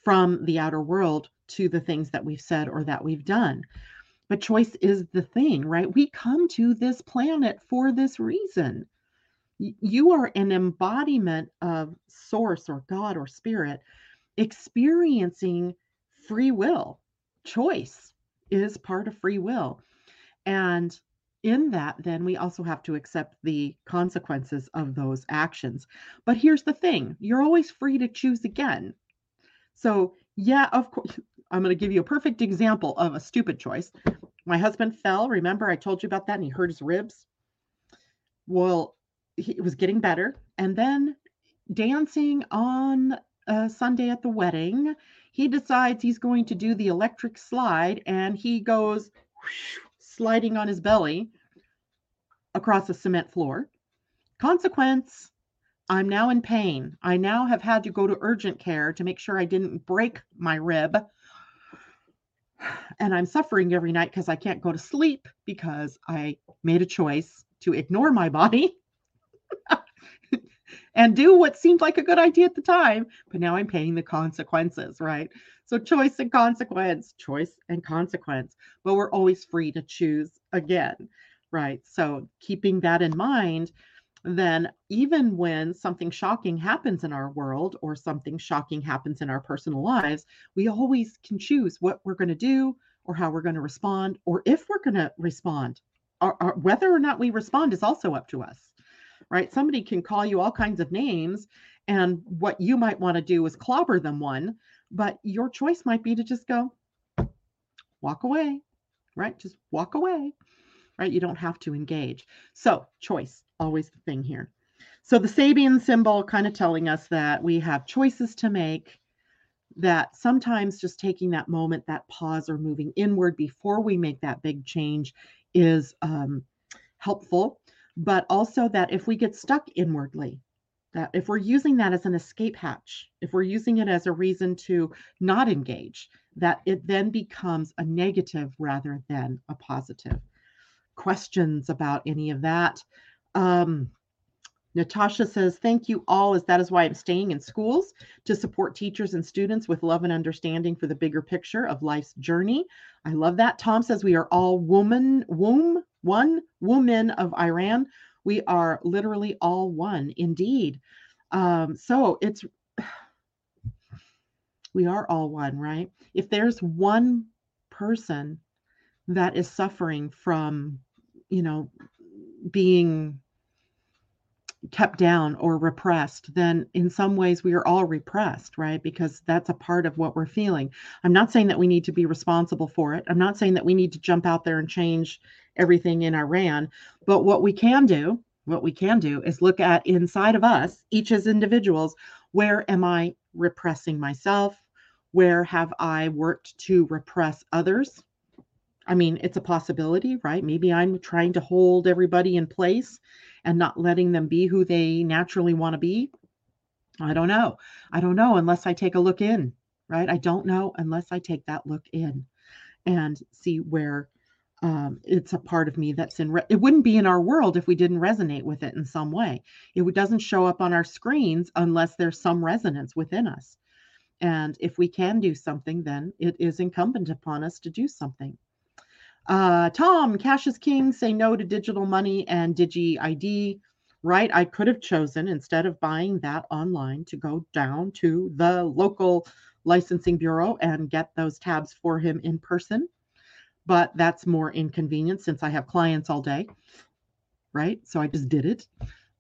from the outer world to the things that we've said or that we've done. But choice is the thing right? We come to this planet for this reason you are an embodiment of source or God or spirit experiencing free will. Choice is part of free will. And in that, then we also have to accept the consequences of those actions. But here's the thing you're always free to choose again. So, yeah, of course, (laughs) I'm going to give you a perfect example of a stupid choice. My husband fell. Remember, I told you about that and he hurt his ribs? Well, he was getting better. And then dancing on a Sunday at the wedding, he decides he's going to do the electric slide and he goes whoosh, sliding on his belly across a cement floor. Consequence I'm now in pain. I now have had to go to urgent care to make sure I didn't break my rib. And I'm suffering every night because I can't go to sleep because I made a choice to ignore my body and do what seemed like a good idea at the time, but now I'm paying the consequences, right? So choice and consequence, choice and consequence, but we're always free to choose again, right? So keeping that in mind, then even when something shocking happens in our world or something shocking happens in our personal lives, we always can choose what we're going to do or how we're going to respond or if we're going to respond. Whether or not we respond is also up to us right? Somebody can call you all kinds of names, and what you might want to do is clobber them one, but your choice might be to just go walk away, right? Just walk away, right? You don't have to engage. So, choice, always the thing here. So, the Sabian symbol kind of telling us that we have choices to make, that sometimes just taking that moment, that pause, or moving inward before we make that big change is um, helpful but also that if we get stuck inwardly, that if we're using that as an escape hatch, if we're using it as a reason to not engage, that it then becomes a negative rather than a positive. Questions about any of that? Um, Natasha says, Thank you all, as that is why I'm staying in schools to support teachers and students with love and understanding for the bigger picture of life's journey. I love that. Tom says, We are all woman, womb, one woman of Iran. We are literally all one, indeed. Um, so it's, (sighs) we are all one, right? If there's one person that is suffering from, you know, being kept down or repressed, then in some ways we are all repressed, right? Because that's a part of what we're feeling. I'm not saying that we need to be responsible for it. I'm not saying that we need to jump out there and change everything in Iran. But what we can do, what we can do is look at inside of us, each as individuals, where am I repressing myself? Where have I worked to repress others? I mean, it's a possibility, right? Maybe I'm trying to hold everybody in place and not letting them be who they naturally want to be. I don't know. I don't know unless I take a look in, right? I don't know unless I take that look in and see where um, it's a part of me that's in re- it wouldn't be in our world if we didn't resonate with it in some way it doesn't show up on our screens unless there's some resonance within us and if we can do something then it is incumbent upon us to do something uh, tom cash is king say no to digital money and digi id right i could have chosen instead of buying that online to go down to the local licensing bureau and get those tabs for him in person but that's more inconvenient since I have clients all day. Right. So I just did it.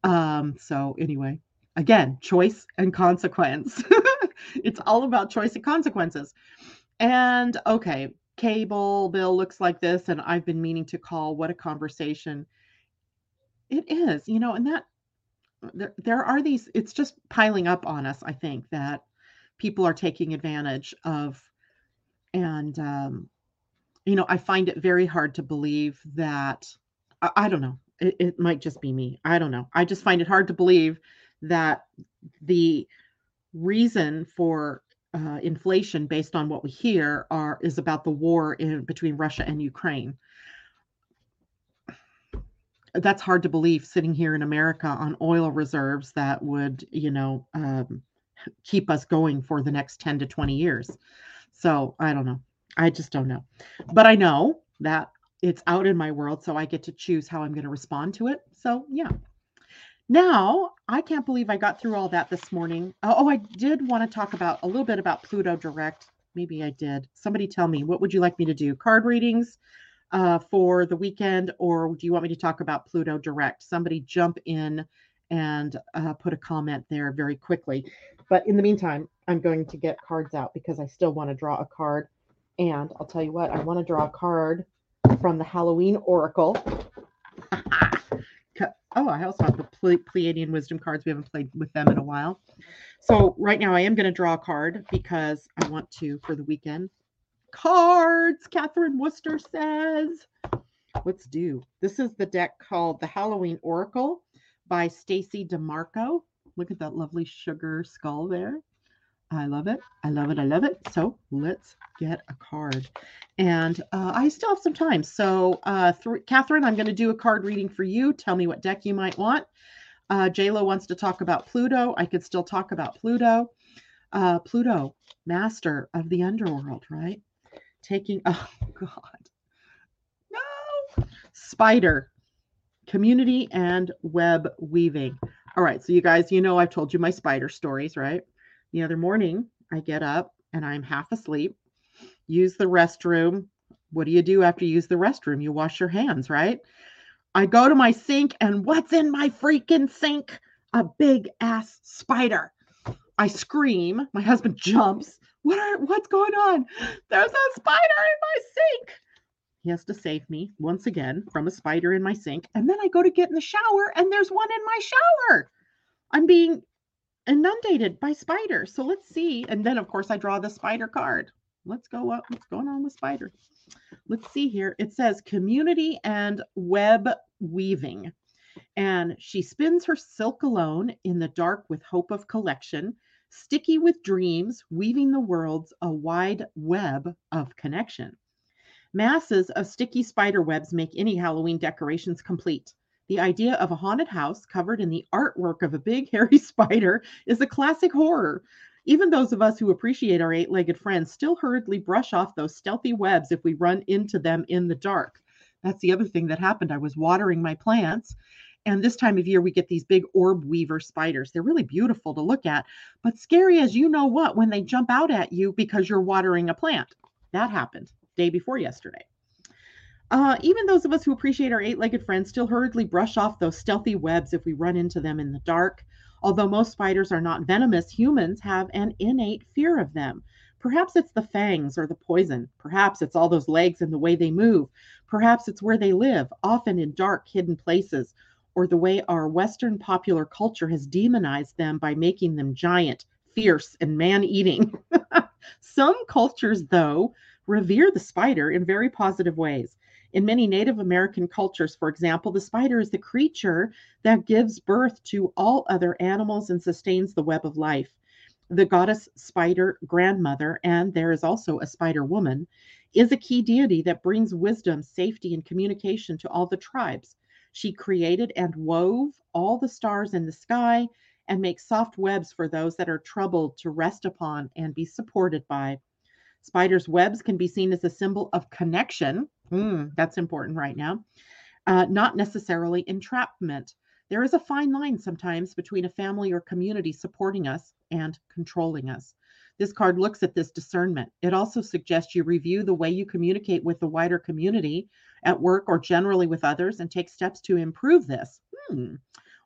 Um, so anyway, again, choice and consequence. (laughs) it's all about choice and consequences. And okay, cable bill looks like this, and I've been meaning to call. What a conversation. It is, you know, and that there, there are these, it's just piling up on us, I think, that people are taking advantage of. And um, you know, I find it very hard to believe that, I, I don't know, it, it might just be me. I don't know. I just find it hard to believe that the reason for uh, inflation based on what we hear are is about the war in between Russia and Ukraine. That's hard to believe sitting here in America on oil reserves that would, you know, um, keep us going for the next 10 to 20 years. So I don't know. I just don't know. But I know that it's out in my world, so I get to choose how I'm going to respond to it. So, yeah. Now, I can't believe I got through all that this morning. Oh, oh I did want to talk about a little bit about Pluto Direct. Maybe I did. Somebody tell me, what would you like me to do? Card readings uh, for the weekend, or do you want me to talk about Pluto Direct? Somebody jump in and uh, put a comment there very quickly. But in the meantime, I'm going to get cards out because I still want to draw a card and I'll tell you what, I want to draw a card from the Halloween Oracle. (laughs) oh, I also have the Ple- Pleiadian Wisdom cards. We haven't played with them in a while. So right now I am going to draw a card because I want to for the weekend. Cards, Catherine Worcester says. Let's do. This is the deck called the Halloween Oracle by Stacey Demarco. Look at that lovely sugar skull there. I love it. I love it. I love it. So let's get a card. And uh, I still have some time. So, uh, th- Catherine, I'm going to do a card reading for you. Tell me what deck you might want. Uh, JLo wants to talk about Pluto. I could still talk about Pluto. Uh, Pluto, master of the underworld, right? Taking, (laughs) oh God, no, spider, community and web weaving. All right. So, you guys, you know, I've told you my spider stories, right? The other morning, I get up and I'm half asleep, use the restroom. What do you do after you use the restroom? You wash your hands, right? I go to my sink, and what's in my freaking sink? A big ass spider. I scream. My husband jumps. What are what's going on? There's a spider in my sink. He has to save me once again from a spider in my sink. And then I go to get in the shower and there's one in my shower. I'm being inundated by spiders. So let's see. And then, of course, I draw the spider card. Let's go up. What's going on with spider? Let's see here. It says community and web weaving. And she spins her silk alone in the dark with hope of collection, sticky with dreams, weaving the world's a wide web of connection. Masses of sticky spider webs make any Halloween decorations complete. The idea of a haunted house covered in the artwork of a big (laughs) hairy spider is a classic horror. Even those of us who appreciate our eight legged friends still hurriedly brush off those stealthy webs if we run into them in the dark. That's the other thing that happened. I was watering my plants, and this time of year, we get these big orb weaver spiders. They're really beautiful to look at, but scary as you know what when they jump out at you because you're watering a plant. That happened day before yesterday. Uh, even those of us who appreciate our eight legged friends still hurriedly brush off those stealthy webs if we run into them in the dark. Although most spiders are not venomous, humans have an innate fear of them. Perhaps it's the fangs or the poison. Perhaps it's all those legs and the way they move. Perhaps it's where they live, often in dark, hidden places. or the way our Western popular culture has demonized them by making them giant, fierce, and man eating. (laughs) Some cultures, though, revere the spider in very positive ways. In many Native American cultures, for example, the spider is the creature that gives birth to all other animals and sustains the web of life. The goddess spider grandmother, and there is also a spider woman, is a key deity that brings wisdom, safety, and communication to all the tribes. She created and wove all the stars in the sky and makes soft webs for those that are troubled to rest upon and be supported by. Spiders' webs can be seen as a symbol of connection. Mm, that's important right now. Uh, not necessarily entrapment. There is a fine line sometimes between a family or community supporting us and controlling us. This card looks at this discernment. It also suggests you review the way you communicate with the wider community at work or generally with others and take steps to improve this. Hmm.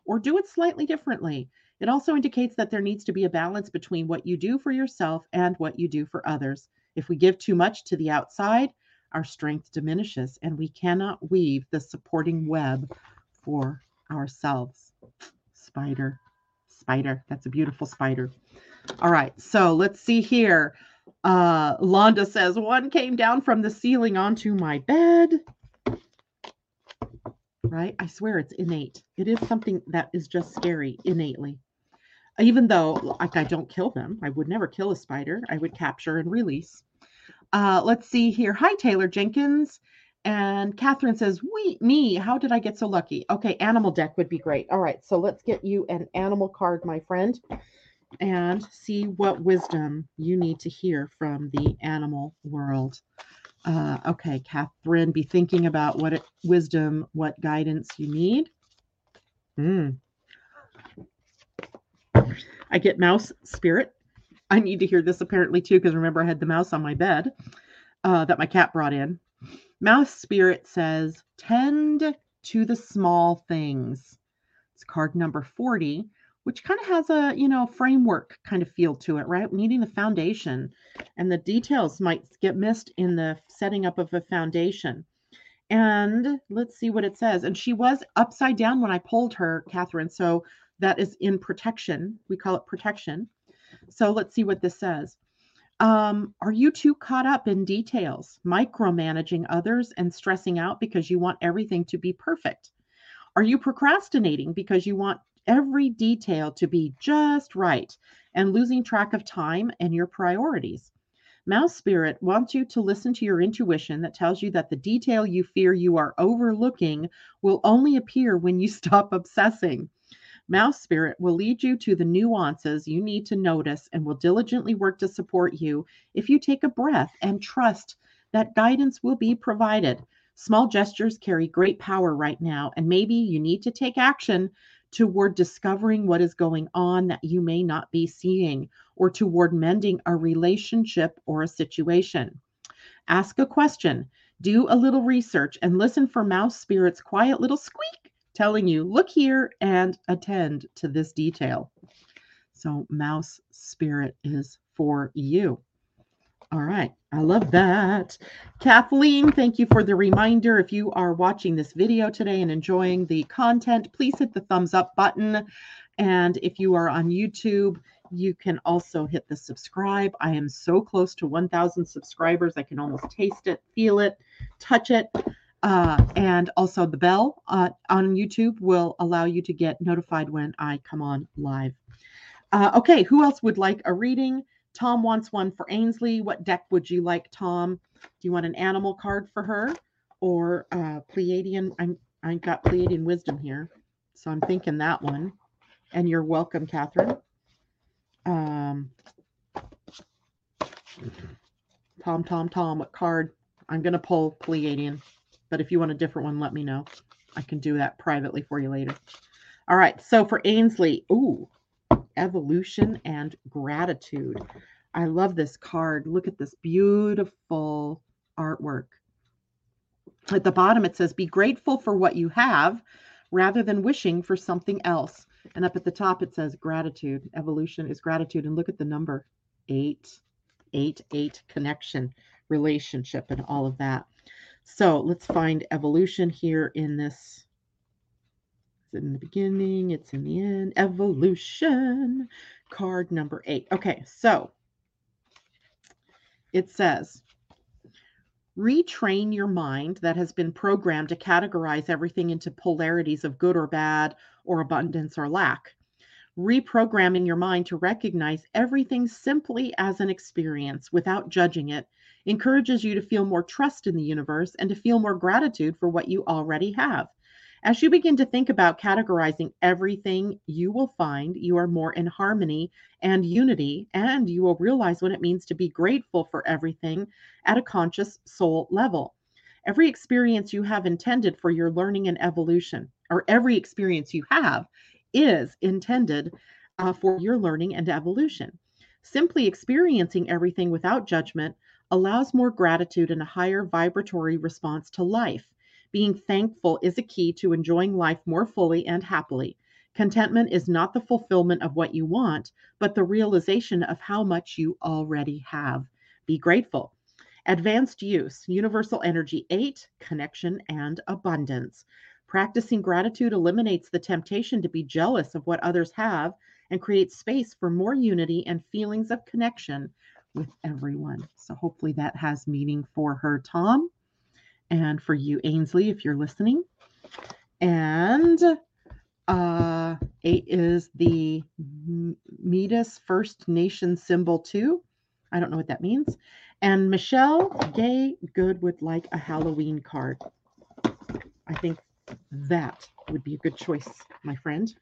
Or do it slightly differently. It also indicates that there needs to be a balance between what you do for yourself and what you do for others. If we give too much to the outside, our strength diminishes and we cannot weave the supporting web for ourselves. Spider, spider. That's a beautiful spider. All right, so let's see here. Uh, Londa says one came down from the ceiling onto my bed. Right? I swear it's innate. It is something that is just scary innately even though like I don't kill them. I would never kill a spider. I would capture and release. Uh, let's see here. Hi, Taylor Jenkins. And Catherine says, we, me, how did I get so lucky? Okay, animal deck would be great. All right, so let's get you an animal card, my friend, and see what wisdom you need to hear from the animal world. Uh, okay, Catherine, be thinking about what it, wisdom, what guidance you need. Hmm. I get mouse spirit. I need to hear this apparently too, because remember I had the mouse on my bed uh, that my cat brought in. Mouse spirit says, tend to the small things. It's card number 40, which kind of has a, you know, framework kind of feel to it, right? Needing the foundation. And the details might get missed in the setting up of a foundation. And let's see what it says. And she was upside down when I pulled her, Catherine. So that is in protection. We call it protection. So let's see what this says. Um, are you too caught up in details, micromanaging others and stressing out because you want everything to be perfect? Are you procrastinating because you want every detail to be just right and losing track of time and your priorities? Mouse Spirit wants you to listen to your intuition that tells you that the detail you fear you are overlooking will only appear when you (laughs) stop obsessing. Mouse Spirit will lead you to the nuances you need to notice and will diligently work to support you if you take a breath and trust that guidance will be provided. Small gestures carry great power right now, and maybe you need to take action toward discovering what is going on that you may not be seeing, or toward mending a relationship or a situation. Ask a question, do a little research, and listen for Mouse Spirit's quiet little squeak telling you, look here and attend to this detail. So, mouse spirit is for you. All right. I love that. Kathleen, thank you for the reminder. If you are watching this video today and enjoying the content, please hit the thumbs up button. And if you are on YouTube, you can also hit the subscribe. I am so close to 1,000 subscribers. I can almost taste it, feel it, touch it. Uh, and also the bell uh, on YouTube will allow you to get notified when I come on live. Uh, okay, who else would like a reading? Tom wants one for Ainsley. What deck would you like, Tom? Do you want an animal card for her or uh, Pleiadian? I'm I got Pleiadian wisdom here, so I'm thinking that one. And you're welcome, Catherine. Um, Tom, Tom, Tom. What card? I'm gonna pull Pleiadian. But if you want a different one, let me know. I can do that privately for you later. All right. So for Ainsley, ooh, evolution and gratitude. I love this card. Look at this beautiful artwork. At the bottom, it says, Be grateful for what you have rather than wishing for something else. And up at the top, it says, Gratitude. Evolution is gratitude. And look at the number eight, eight, eight connection, relationship, and all of that. So let's find evolution here in this. It's in the beginning, it's in the end. Evolution, card number eight. Okay, so it says, retrain your mind that has been programmed to categorize everything into polarities of good or bad, or abundance or lack. Reprogramming your mind to recognize everything simply as an experience without judging it encourages you to feel more trust in the universe and to feel more gratitude for what you already have. As you begin to think about categorizing everything, you will find you are more in harmony and unity, and you will realize what it means to be grateful for everything at a conscious soul level. Every experience you have intended for your learning and evolution, or every experience you have, is intended uh, for your learning and evolution. Simply experiencing everything without judgment allows more gratitude and a higher vibratory response to life. Being thankful is a key to enjoying life more fully and happily. Contentment is not the fulfillment of what you want, but the realization of how much you already have. Be grateful. Advanced use, universal energy 8, connection and abundance. Practicing gratitude eliminates the temptation to be jealous of what others have and creates space for more unity and feelings of connection with everyone. So hopefully that has meaning for her, Tom and for you, Ainsley, if you're listening. And uh, eight is the Metis First Nation symbol too. I don't know what that means. And Michelle Gay Good would like a Halloween card. I think that would be a good choice, my friend.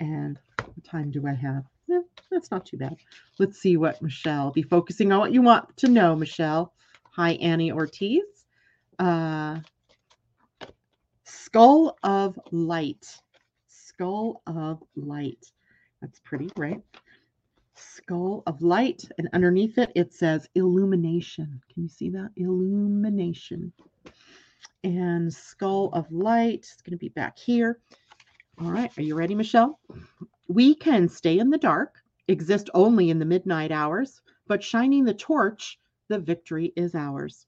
And what time do I have? Eh, that's not too bad. Let's see what Michelle be focusing on what you want to know, Michelle. Hi, Annie Ortiz uh, Skull of Light. Skull of Light. That's pretty, right? Skull of Light. And underneath it, it says Illumination. Can you see that? Illumination. And Skull of Light is going to be back here. All right. Are you ready, Michelle? We can stay in the dark, exist only in the midnight hours, but shining the torch, the victory is ours.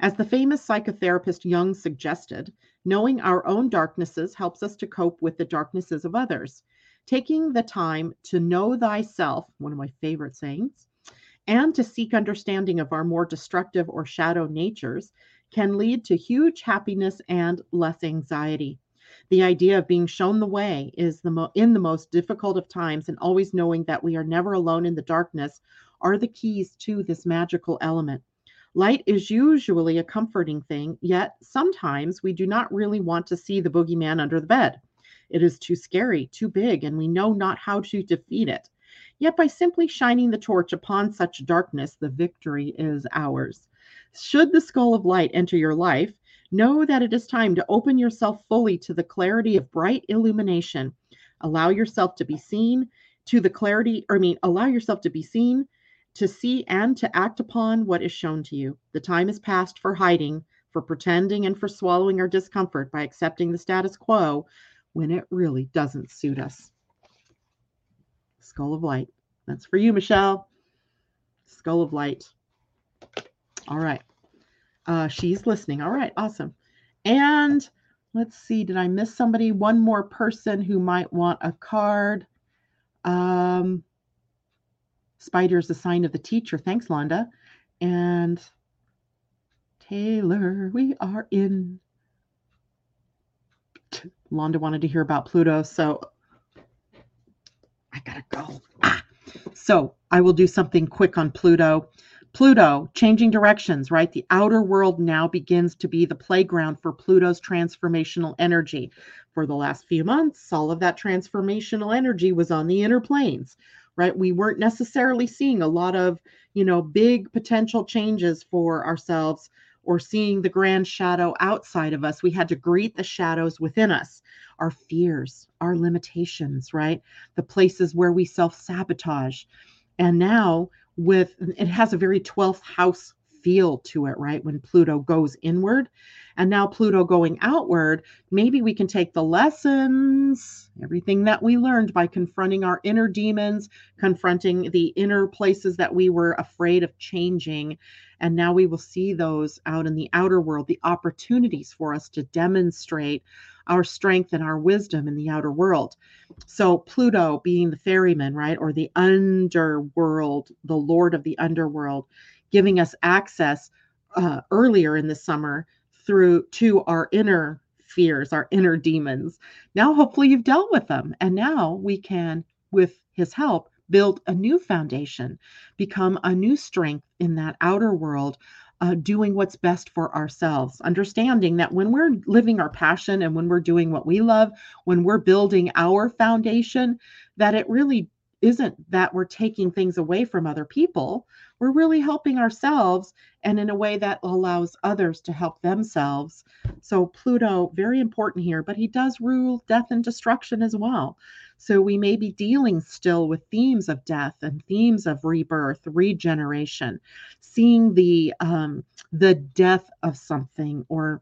As the famous psychotherapist Jung suggested, knowing our own darknesses helps us to cope with the darknesses of others. Taking the time to know thyself, one of my favorite sayings, and to seek understanding of our more destructive or shadow natures can lead to huge happiness and less anxiety. The idea of being shown the way is the mo- in the most difficult of times and always knowing that we are never alone in the darkness are the keys to this magical element. Light is usually a comforting thing, yet sometimes we do not really want to see the boogeyman under the bed. It is too scary, too big, and we know not how to defeat it. Yet by simply shining the torch upon such darkness, the victory is ours. Should the skull of light enter your life, know that it is time to open yourself fully to the clarity of bright illumination. Allow yourself to be seen to the clarity, or I mean, allow yourself to be seen to see and to act upon what is shown to you. The time is past for hiding, for pretending, and for swallowing our discomfort by accepting the status quo when it really doesn't suit us. Skull of Light. That's for you, Michelle. Skull of Light. All right. Uh, she's listening. All right. Awesome. And let's see. Did I miss somebody? One more person who might want a card. Um, Spider is a sign of the teacher. Thanks, Londa. And Taylor, we are in. Londa wanted to hear about Pluto, so I gotta go. Ah. So I will do something quick on Pluto. Pluto, changing directions, right? The outer world now begins to be the playground for Pluto's transformational energy. For the last few months, all of that transformational energy was on the inner planes right? We weren't necessarily seeing a lot of, you know, big potential changes for ourselves or seeing the grand shadow outside of us. We had to greet the shadows within us, our fears, our limitations, right? The places where we self sabotage. And now, with it has a very 12th house feel to it, right? When Pluto goes inward. And now Pluto going outward, maybe we can take the lessons, everything that we learned by confronting our inner demons, confronting the inner places that we were afraid of changing. And now we will see those out in the outer world, the opportunities for us to demonstrate our strength and our wisdom in the outer world. So, Pluto being the ferryman, right, or the underworld, the lord of the underworld, giving us access uh, earlier in the summer through to our inner fears, our inner demons. Now, hopefully, you've dealt with them. And now we can, with his help, build a new foundation, become a new strength in that outer world uh, doing what's best for ourselves, understanding that when we're living our passion and when we're doing what we love, when we're building our foundation, that it really isn't that we're taking things away from other people. We're really helping ourselves and in a way that allows others to help themselves. So, Pluto, very important here, but he does rule death and destruction as well. So we may be dealing still with themes of death and themes of rebirth, regeneration, seeing the um, the death of something or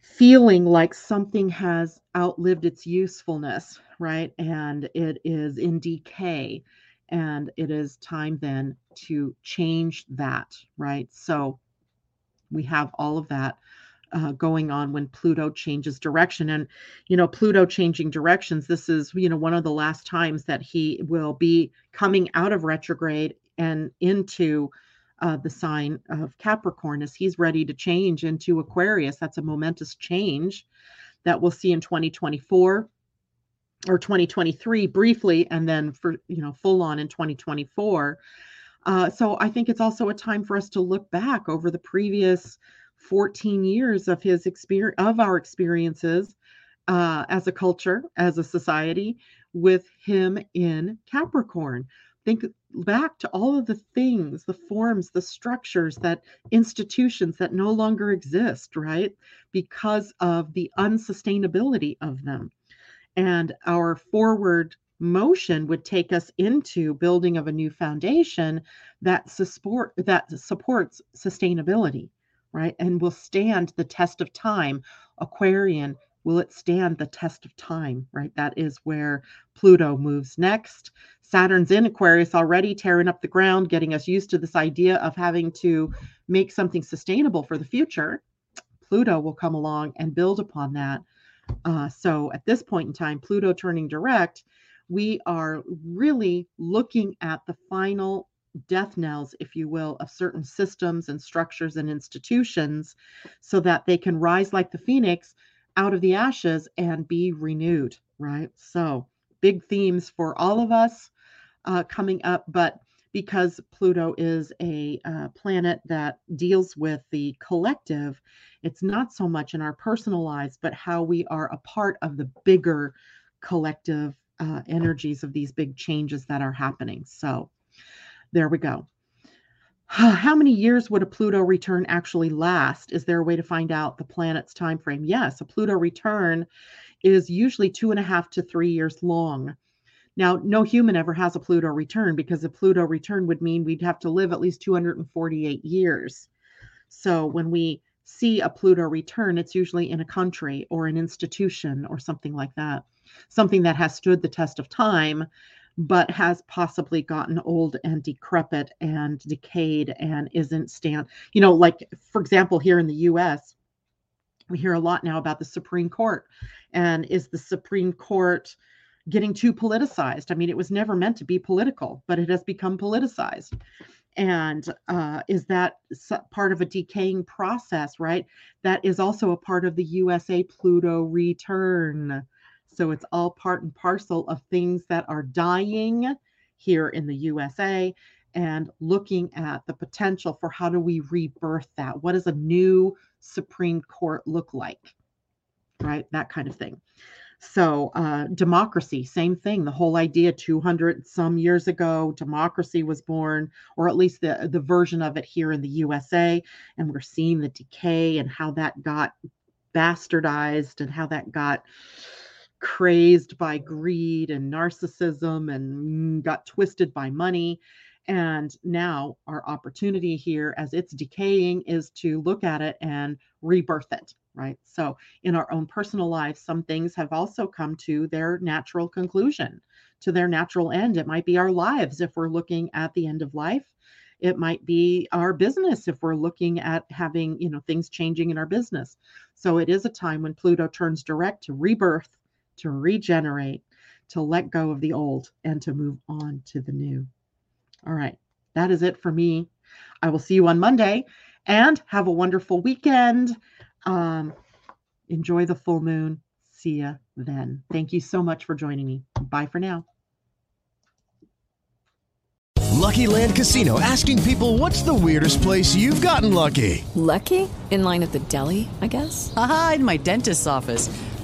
feeling like something has outlived its usefulness, right? And it is in decay. And it is time then to change that, right? So we have all of that uh, going on when Pluto changes direction. And, you know, Pluto changing directions, this is, you know, one of the last times that he will be coming out of retrograde and into uh, the sign of Capricorn as he's ready to change into Aquarius. That's a momentous change that we'll see in 2024 or 2023 briefly, and then for, you know, full on in 2024. Uh, so I think it's also a time for us to look back over the previous 14 years of his experience of our experiences uh, as a culture, as a society, with him in Capricorn. Think back to all of the things, the forms, the structures, that institutions that no longer exist, right? Because of the unsustainability of them. And our forward motion would take us into building of a new foundation that support that supports sustainability right? And will stand the test of time. Aquarian, will it stand the test of time, right? That is where Pluto moves next. Saturn's in Aquarius already, tearing up the ground, getting us used to this idea of having to make something sustainable for the future. Pluto will come along and build upon that. Uh, so at this point in time, Pluto turning direct, we are really looking at the final death knells, if you will, of certain systems and structures and institutions so that they can rise like the phoenix out of the ashes and be renewed, right? So, big themes for all of us uh, coming up, but because Pluto is a uh, planet that deals with the collective, it's not so much in our personal lives, but how we are a part of the bigger collective uh, energies of these big changes that are happening. So, there we go. (sighs) How many years would a Pluto return actually last? Is there a way to find out the planet's time frame? Yes, a Pluto return is usually two and a half to three years long. Now, no human ever has a Pluto return because a Pluto return would mean we'd have to live at least 248 years. So when we see a Pluto return, it's usually in a country or an institution or something like that, something that has stood the test of time but has possibly gotten old and decrepit and decayed and isn't stand you know like for example here in the US we hear a lot now about the Supreme Court and is the Supreme Court getting too politicized? I mean it was never meant to be political but it has become politicized. And uh, is that part of a decaying process right? That is also a part of the USA Pluto return so it's all part and parcel of things that are dying here in the USA and looking at the potential for how do we rebirth that? What does a new Supreme Court look like? Right? That kind of thing. So, uh, democracy, same thing. The whole idea 200 some years ago, democracy was born, or at least the, the version of it here in the USA. And we're seeing the decay and how that got bastardized and how that got crazed by greed and narcissism and mm, got twisted by money. And now our opportunity here, as it's decaying, is to look at it and rebirth it, right? So, in our own personal lives, some things have also come to their natural conclusion, to their natural end. It might be our lives if we're looking at the end of life. It might be our business if we're looking at having, you know, things changing in our business. So it is a time when Pluto turns direct to rebirth, to regenerate, to let go of the old, and to move on to the new. All right. That is it for me. I will see you on Monday and have a wonderful weekend. Um, enjoy the full moon. See ya then. Thank you so much for joining me. Bye for now. Lucky Land Casino asking people what's the weirdest place you've gotten lucky? Lucky? In line at the deli, I guess? Aha, in my dentist's office.